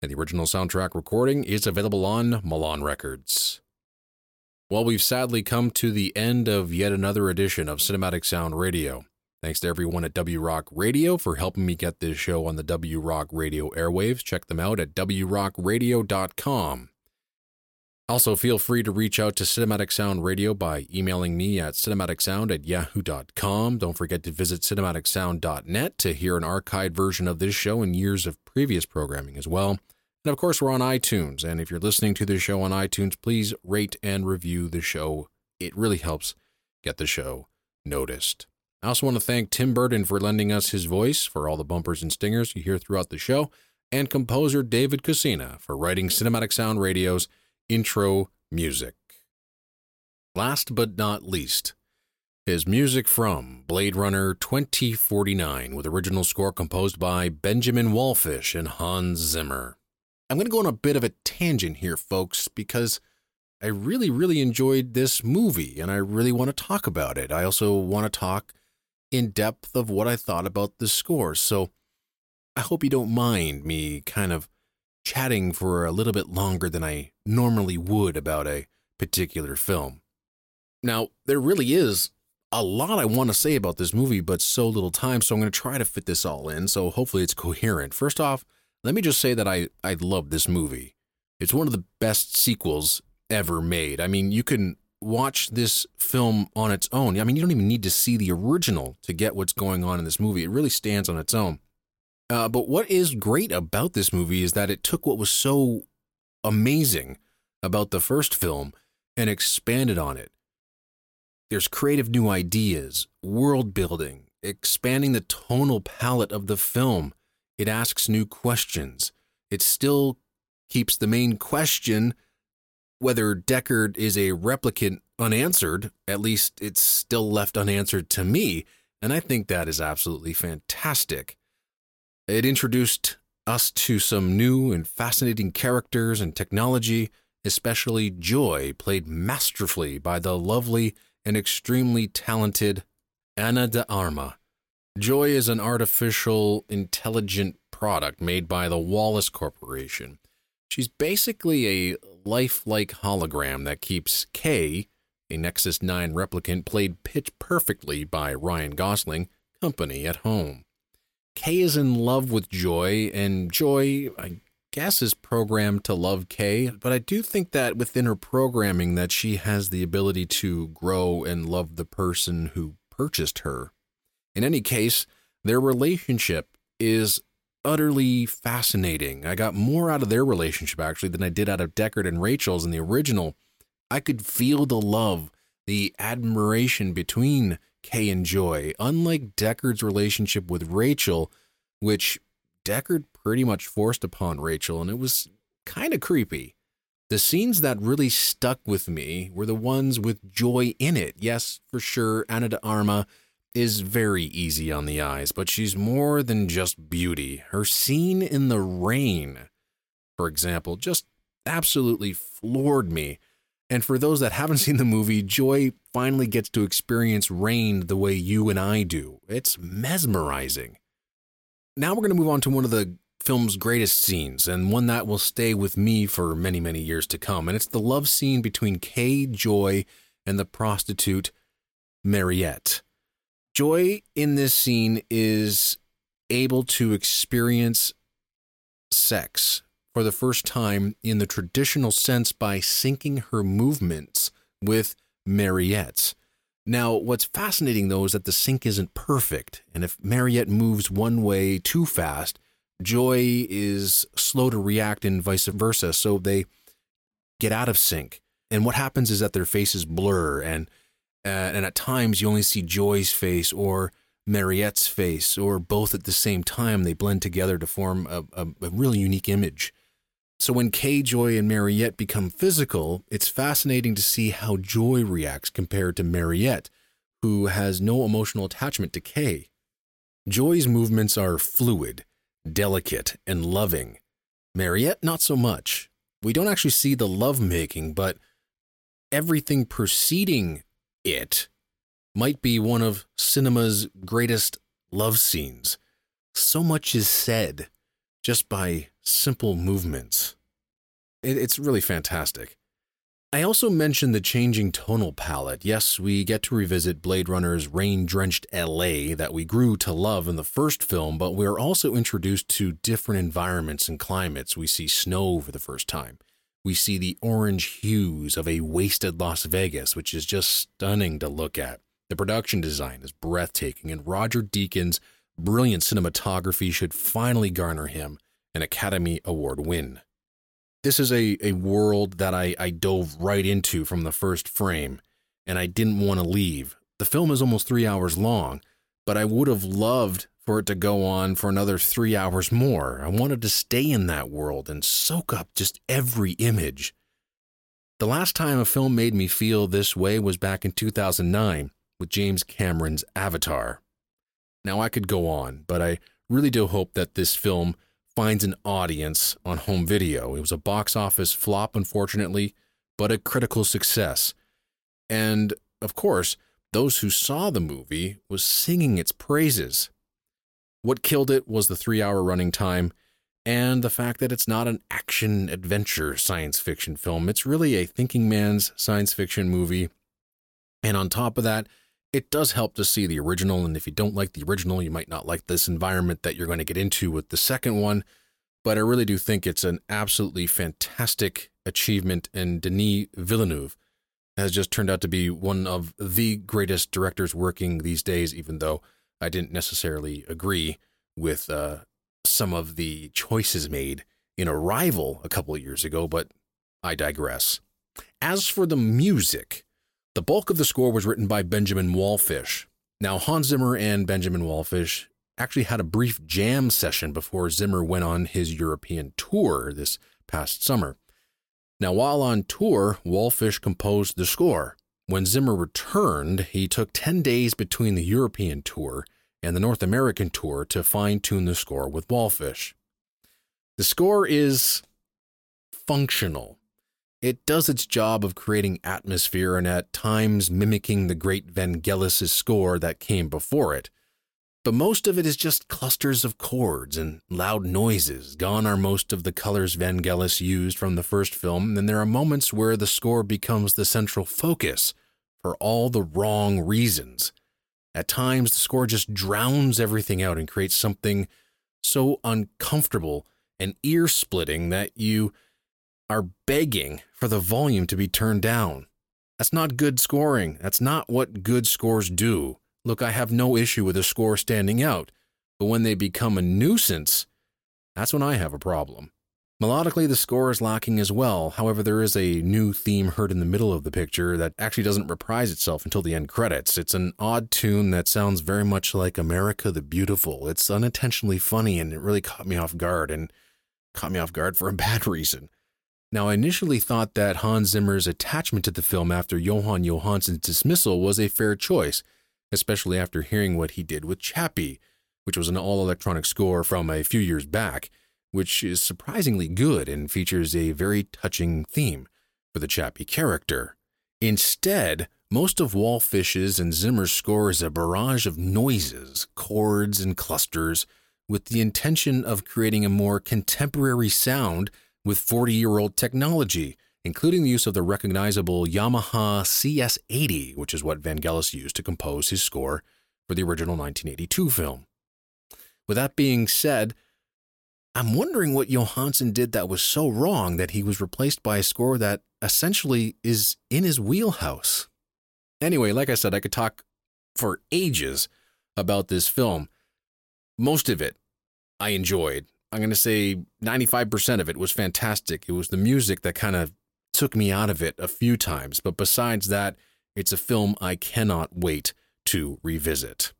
And the original soundtrack recording is available on Milan Records. Well, we've sadly come to the end of yet another edition of Cinematic Sound Radio. Thanks to everyone at W Rock Radio for helping me get this show on the W Rock Radio airwaves. Check them out at wrockradio.com. Also, feel free to reach out to Cinematic Sound Radio by emailing me at cinematicsound at yahoo.com. Don't forget to visit cinematicsound.net to hear an archived version of this show and years of previous programming as well. And of course, we're on iTunes. And if you're listening to the show on iTunes, please rate and review the show. It really helps get the show noticed. I also want to thank Tim Burton for lending us his voice for all the bumpers and stingers you hear throughout the show, and composer David Casina for writing Cinematic Sound Radio's intro music. Last but not least, is music from Blade Runner 2049 with original score composed by Benjamin Wallfisch and Hans Zimmer. I'm going to go on a bit of a tangent here, folks, because I really, really enjoyed this movie and I really want to talk about it. I also want to talk in depth of what I thought about the score. So I hope you don't mind me kind of chatting for a little bit longer than I normally would about a particular film. Now, there really is a lot I want to say about this movie, but so little time, so I'm going to try to fit this all in, so hopefully it's coherent. First off, let me just say that I, I love this movie. It's one of the best sequels ever made. I mean, you can watch this film on its own. I mean, you don't even need to see the original to get what's going on in this movie. It really stands on its own. Uh, but what is great about this movie is that it took what was so amazing about the first film and expanded on it. There's creative new ideas, world building, expanding the tonal palette of the film. It asks new questions. It still keeps the main question whether Deckard is a replicant unanswered. At least it's still left unanswered to me. And I think that is absolutely fantastic. It introduced us to some new and fascinating characters and technology, especially Joy, played masterfully by the lovely and extremely talented Ana de Armas. Joy is an artificial intelligent product made by the Wallace Corporation. She's basically a lifelike hologram that keeps K, a Nexus 9 replicant played pitch perfectly by Ryan Gosling, company at home. Kay is in love with Joy, and Joy, I guess, is programmed to love Kay. But I do think that within her programming, that she has the ability to grow and love the person who purchased her. In any case, their relationship is utterly fascinating. I got more out of their relationship actually than I did out of Deckard and Rachel's in the original. I could feel the love, the admiration between Kay and Joy, unlike Deckard's relationship with Rachel, which Deckard pretty much forced upon Rachel, and it was kind of creepy. The scenes that really stuck with me were the ones with Joy in it. Yes, for sure, Ana de Armas is very easy on the eyes, but she's more than just beauty. Her scene in the rain, for example, just absolutely floored me. And for those that haven't [laughs] seen the movie, Joy finally gets to experience rain the way you and I do. It's mesmerizing. Now we're going to move on to one of the film's greatest scenes, and one that will stay with me for many, many years to come. And it's the love scene between Kay Joy and the prostitute Mariette. Joy in this scene is able to experience sex for the first time in the traditional sense by syncing her movements with Mariette's. Now, what's fascinating though is that the sync isn't perfect, and if Mariette moves one way too fast, Joy is slow to react and vice versa, so they get out of sync. And what happens is that their faces blur, and uh, and at times you only see Joy's face or Mariette's face, or both at the same time. They blend together to form a, a, a really unique image. So when Kay, Joy, and Mariette become physical, it's fascinating to see how Joy reacts compared to Mariette, who has no emotional attachment to Kay. Joy's movements are fluid, delicate, and loving. Mariette, not so much. We don't actually see the love making, but everything preceding it might be one of cinema's greatest love scenes. So much is said just by simple movements. It, it's really fantastic. I also mentioned the changing tonal palette. Yes, we get to revisit Blade Runner's rain drenched LA that we grew to love in the first film, but we're also introduced to different environments and climates. We see snow for the first time. We see the orange hues of a wasted Las Vegas, which is just stunning to look at. The production design is breathtaking, and Roger Deakins' brilliant cinematography should finally garner him an Academy Award win. This is a, a world that I, I dove right into from the first frame, and I didn't want to leave. The film is almost three hours long, but I would have loved for it to go on for another three hours more. I wanted to stay in that world and soak up just every image. The last time a film made me feel this way was back in 2009 with James Cameron's Avatar. Now, I could go on, but I really do hope that this film finds an audience on home video. It was a box office flop, unfortunately, but a critical success. And of course, those who saw the movie was singing its praises. What killed it was the three hour running time and the fact that it's not an action adventure science fiction film. It's really a thinking man's science fiction movie. And on top of that, it does help to see the original. And if you don't like the original, you might not like this environment that you're going to get into with the second one. But I really do think it's an absolutely fantastic achievement. And Denis Villeneuve has just turned out to be one of the greatest directors working these days, even though I didn't necessarily agree with uh, some of the choices made in Arrival a couple of years ago, but I digress. As for the music, the bulk of the score was written by Benjamin Wallfisch. Now, Hans Zimmer and Benjamin Wallfisch actually had a brief jam session before Zimmer went on his European tour this past summer. Now, while on tour, Wallfisch composed the score. When Zimmer returned, he took 10 days between the European tour and the North American tour to fine tune the score with Wallfisch. The score is functional. It does its job of creating atmosphere and at times mimicking the great Vangelis' score that came before it. But most of it is just clusters of chords and loud noises. Gone are most of the colors Vangelis used from the first film, and there are moments where the score becomes the central focus for all the wrong reasons. At times, the score just drowns everything out and creates something so uncomfortable and ear splitting that you are begging for the volume to be turned down. That's not good scoring. That's not what good scores do. Look, I have no issue with a score standing out, but when they become a nuisance, that's when I have a problem. Melodically, the score is lacking as well. However, there is a new theme heard in the middle of the picture that actually doesn't reprise itself until the end credits. It's an odd tune that sounds very much like America the Beautiful. It's unintentionally funny and it really caught me off guard and caught me off guard for a bad [laughs] reason. Now, I initially thought that Hans Zimmer's attachment to the film after Jóhann Jóhannsson's dismissal was a fair choice, especially after hearing what he did with Chappie, which was an all electronic score from a few years back, which is surprisingly good and features a very touching theme for the Chappie character. Instead, most of Wallfisch's and Zimmer's score is a barrage of noises, chords, and clusters, with the intention of creating a more contemporary sound with 40 year old technology, including the use of the recognizable Yamaha CS80, which is what Vangelis used to compose his score for the original 1982 film. With that being said, I'm wondering what Jóhannsson did that was so wrong that he was replaced by a score that essentially is in his wheelhouse. Anyway, like I said, I could talk for ages about this film. Most of it I enjoyed. I'm going to say 95% of it was fantastic. It was the music that kind of took me out of it a few times. But besides that, it's a film I cannot wait to revisit.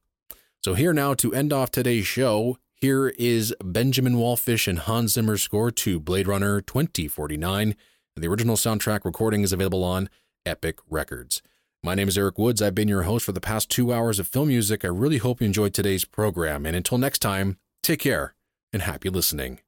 So, here now to end off today's show, here is Benjamin Wallfisch and Hans Zimmer's score to Blade Runner 2049. The original soundtrack recording is available on Epic Records. My name is Eric Woods. I've been your host for the past two hours of film music. I really hope you enjoyed today's program. And until next time, take care and happy listening.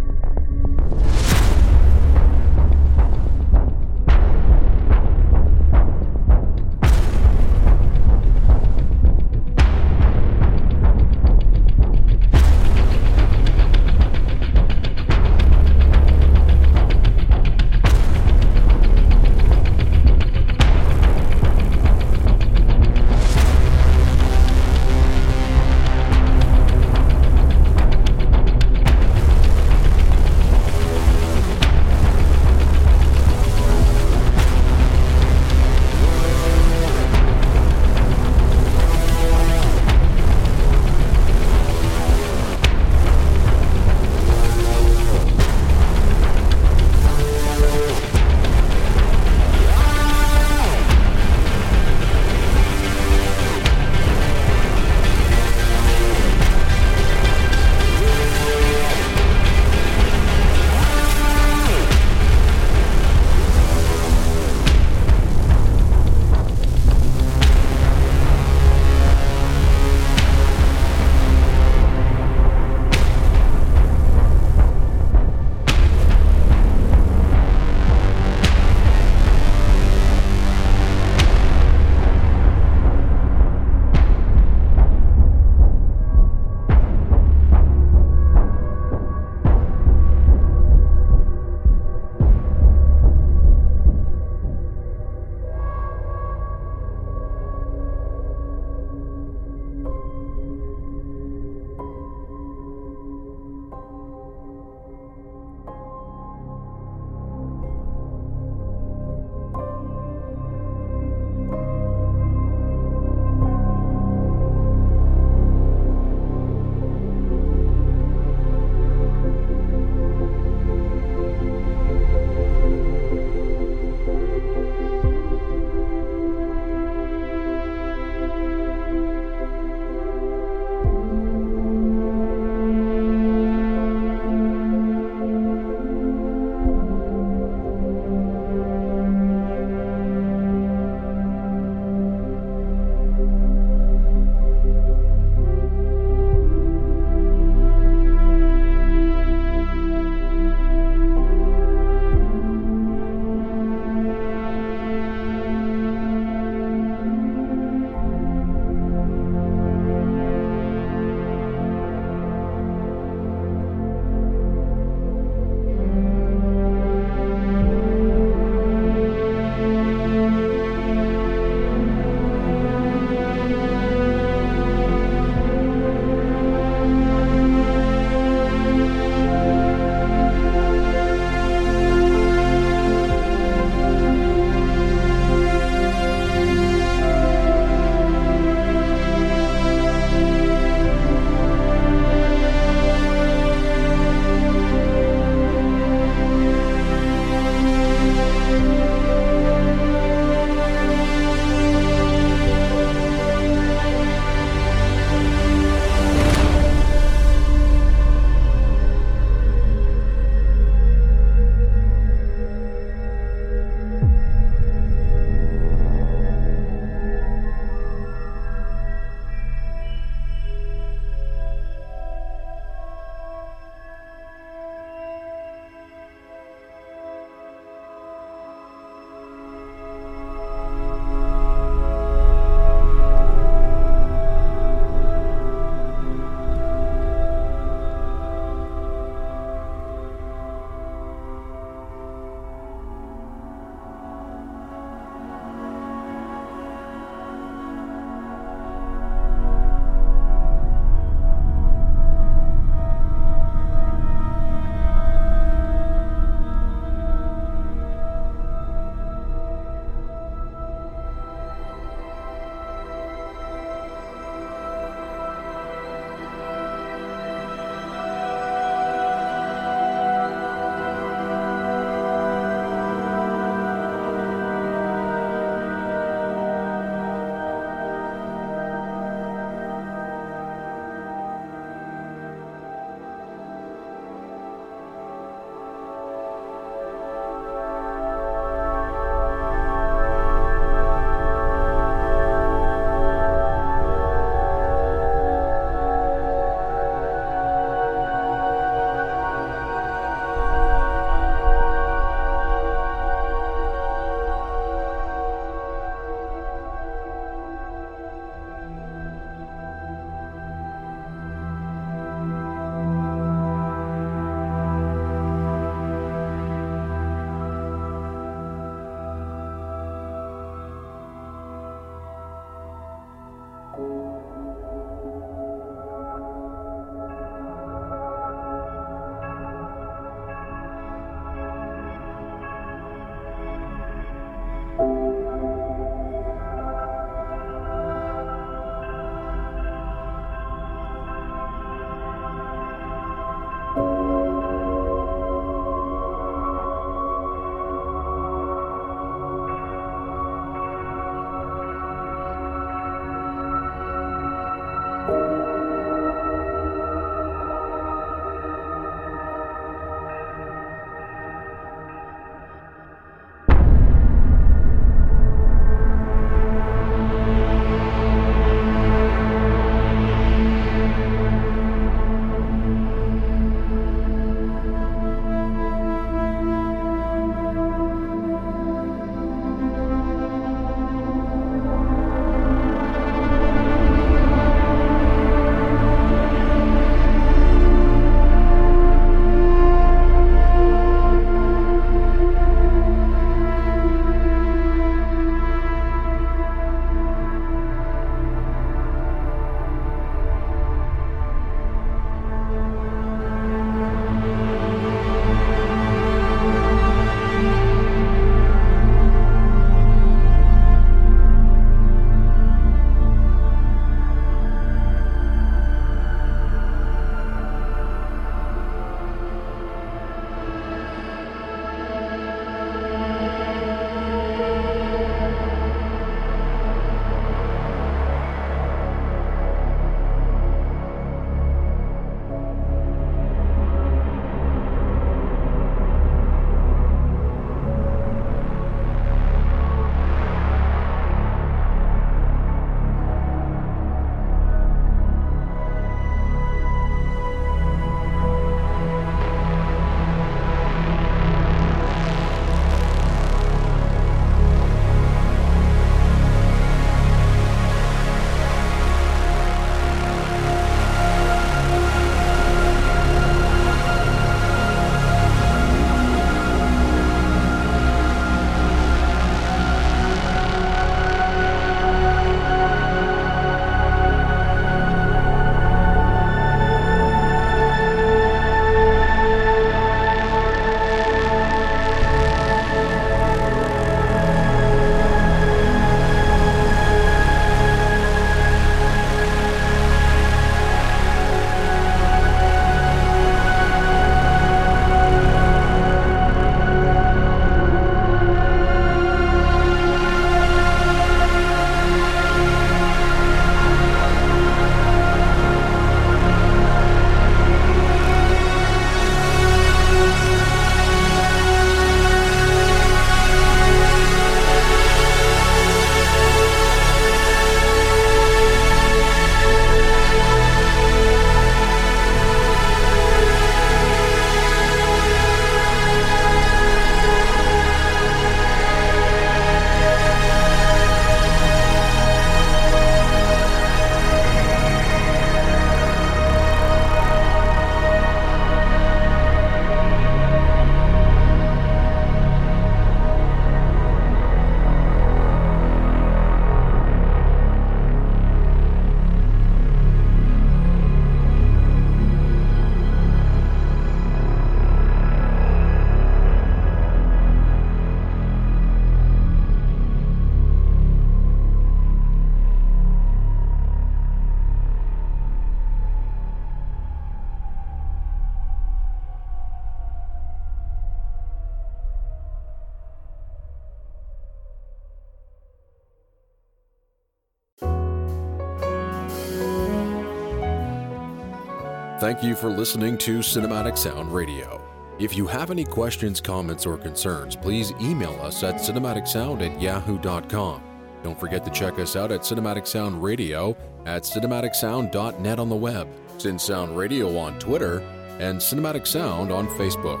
Thank you for listening to Cinematic Sound Radio. If you have any questions, comments, or concerns, please email us at cinematicsound at yahoo.com. Don't forget to check us out at Cinematic Sound Radio at cinematicsound.net on the web, CinSound Radio on Twitter, and Cinematic Sound on Facebook.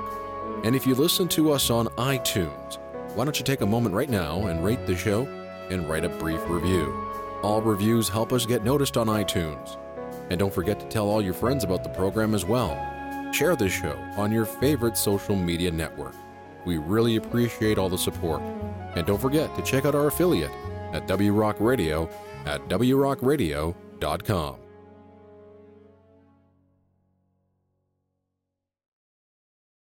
And if you listen to us on iTunes, why don't you take a moment right now and rate the show and write a brief review? All reviews help us get noticed on iTunes. And don't forget to tell all your friends about the program as well. Share the show on your favorite social media network. We really appreciate all the support. And don't forget to check out our affiliate at W Rock Radio at wrockradio.com.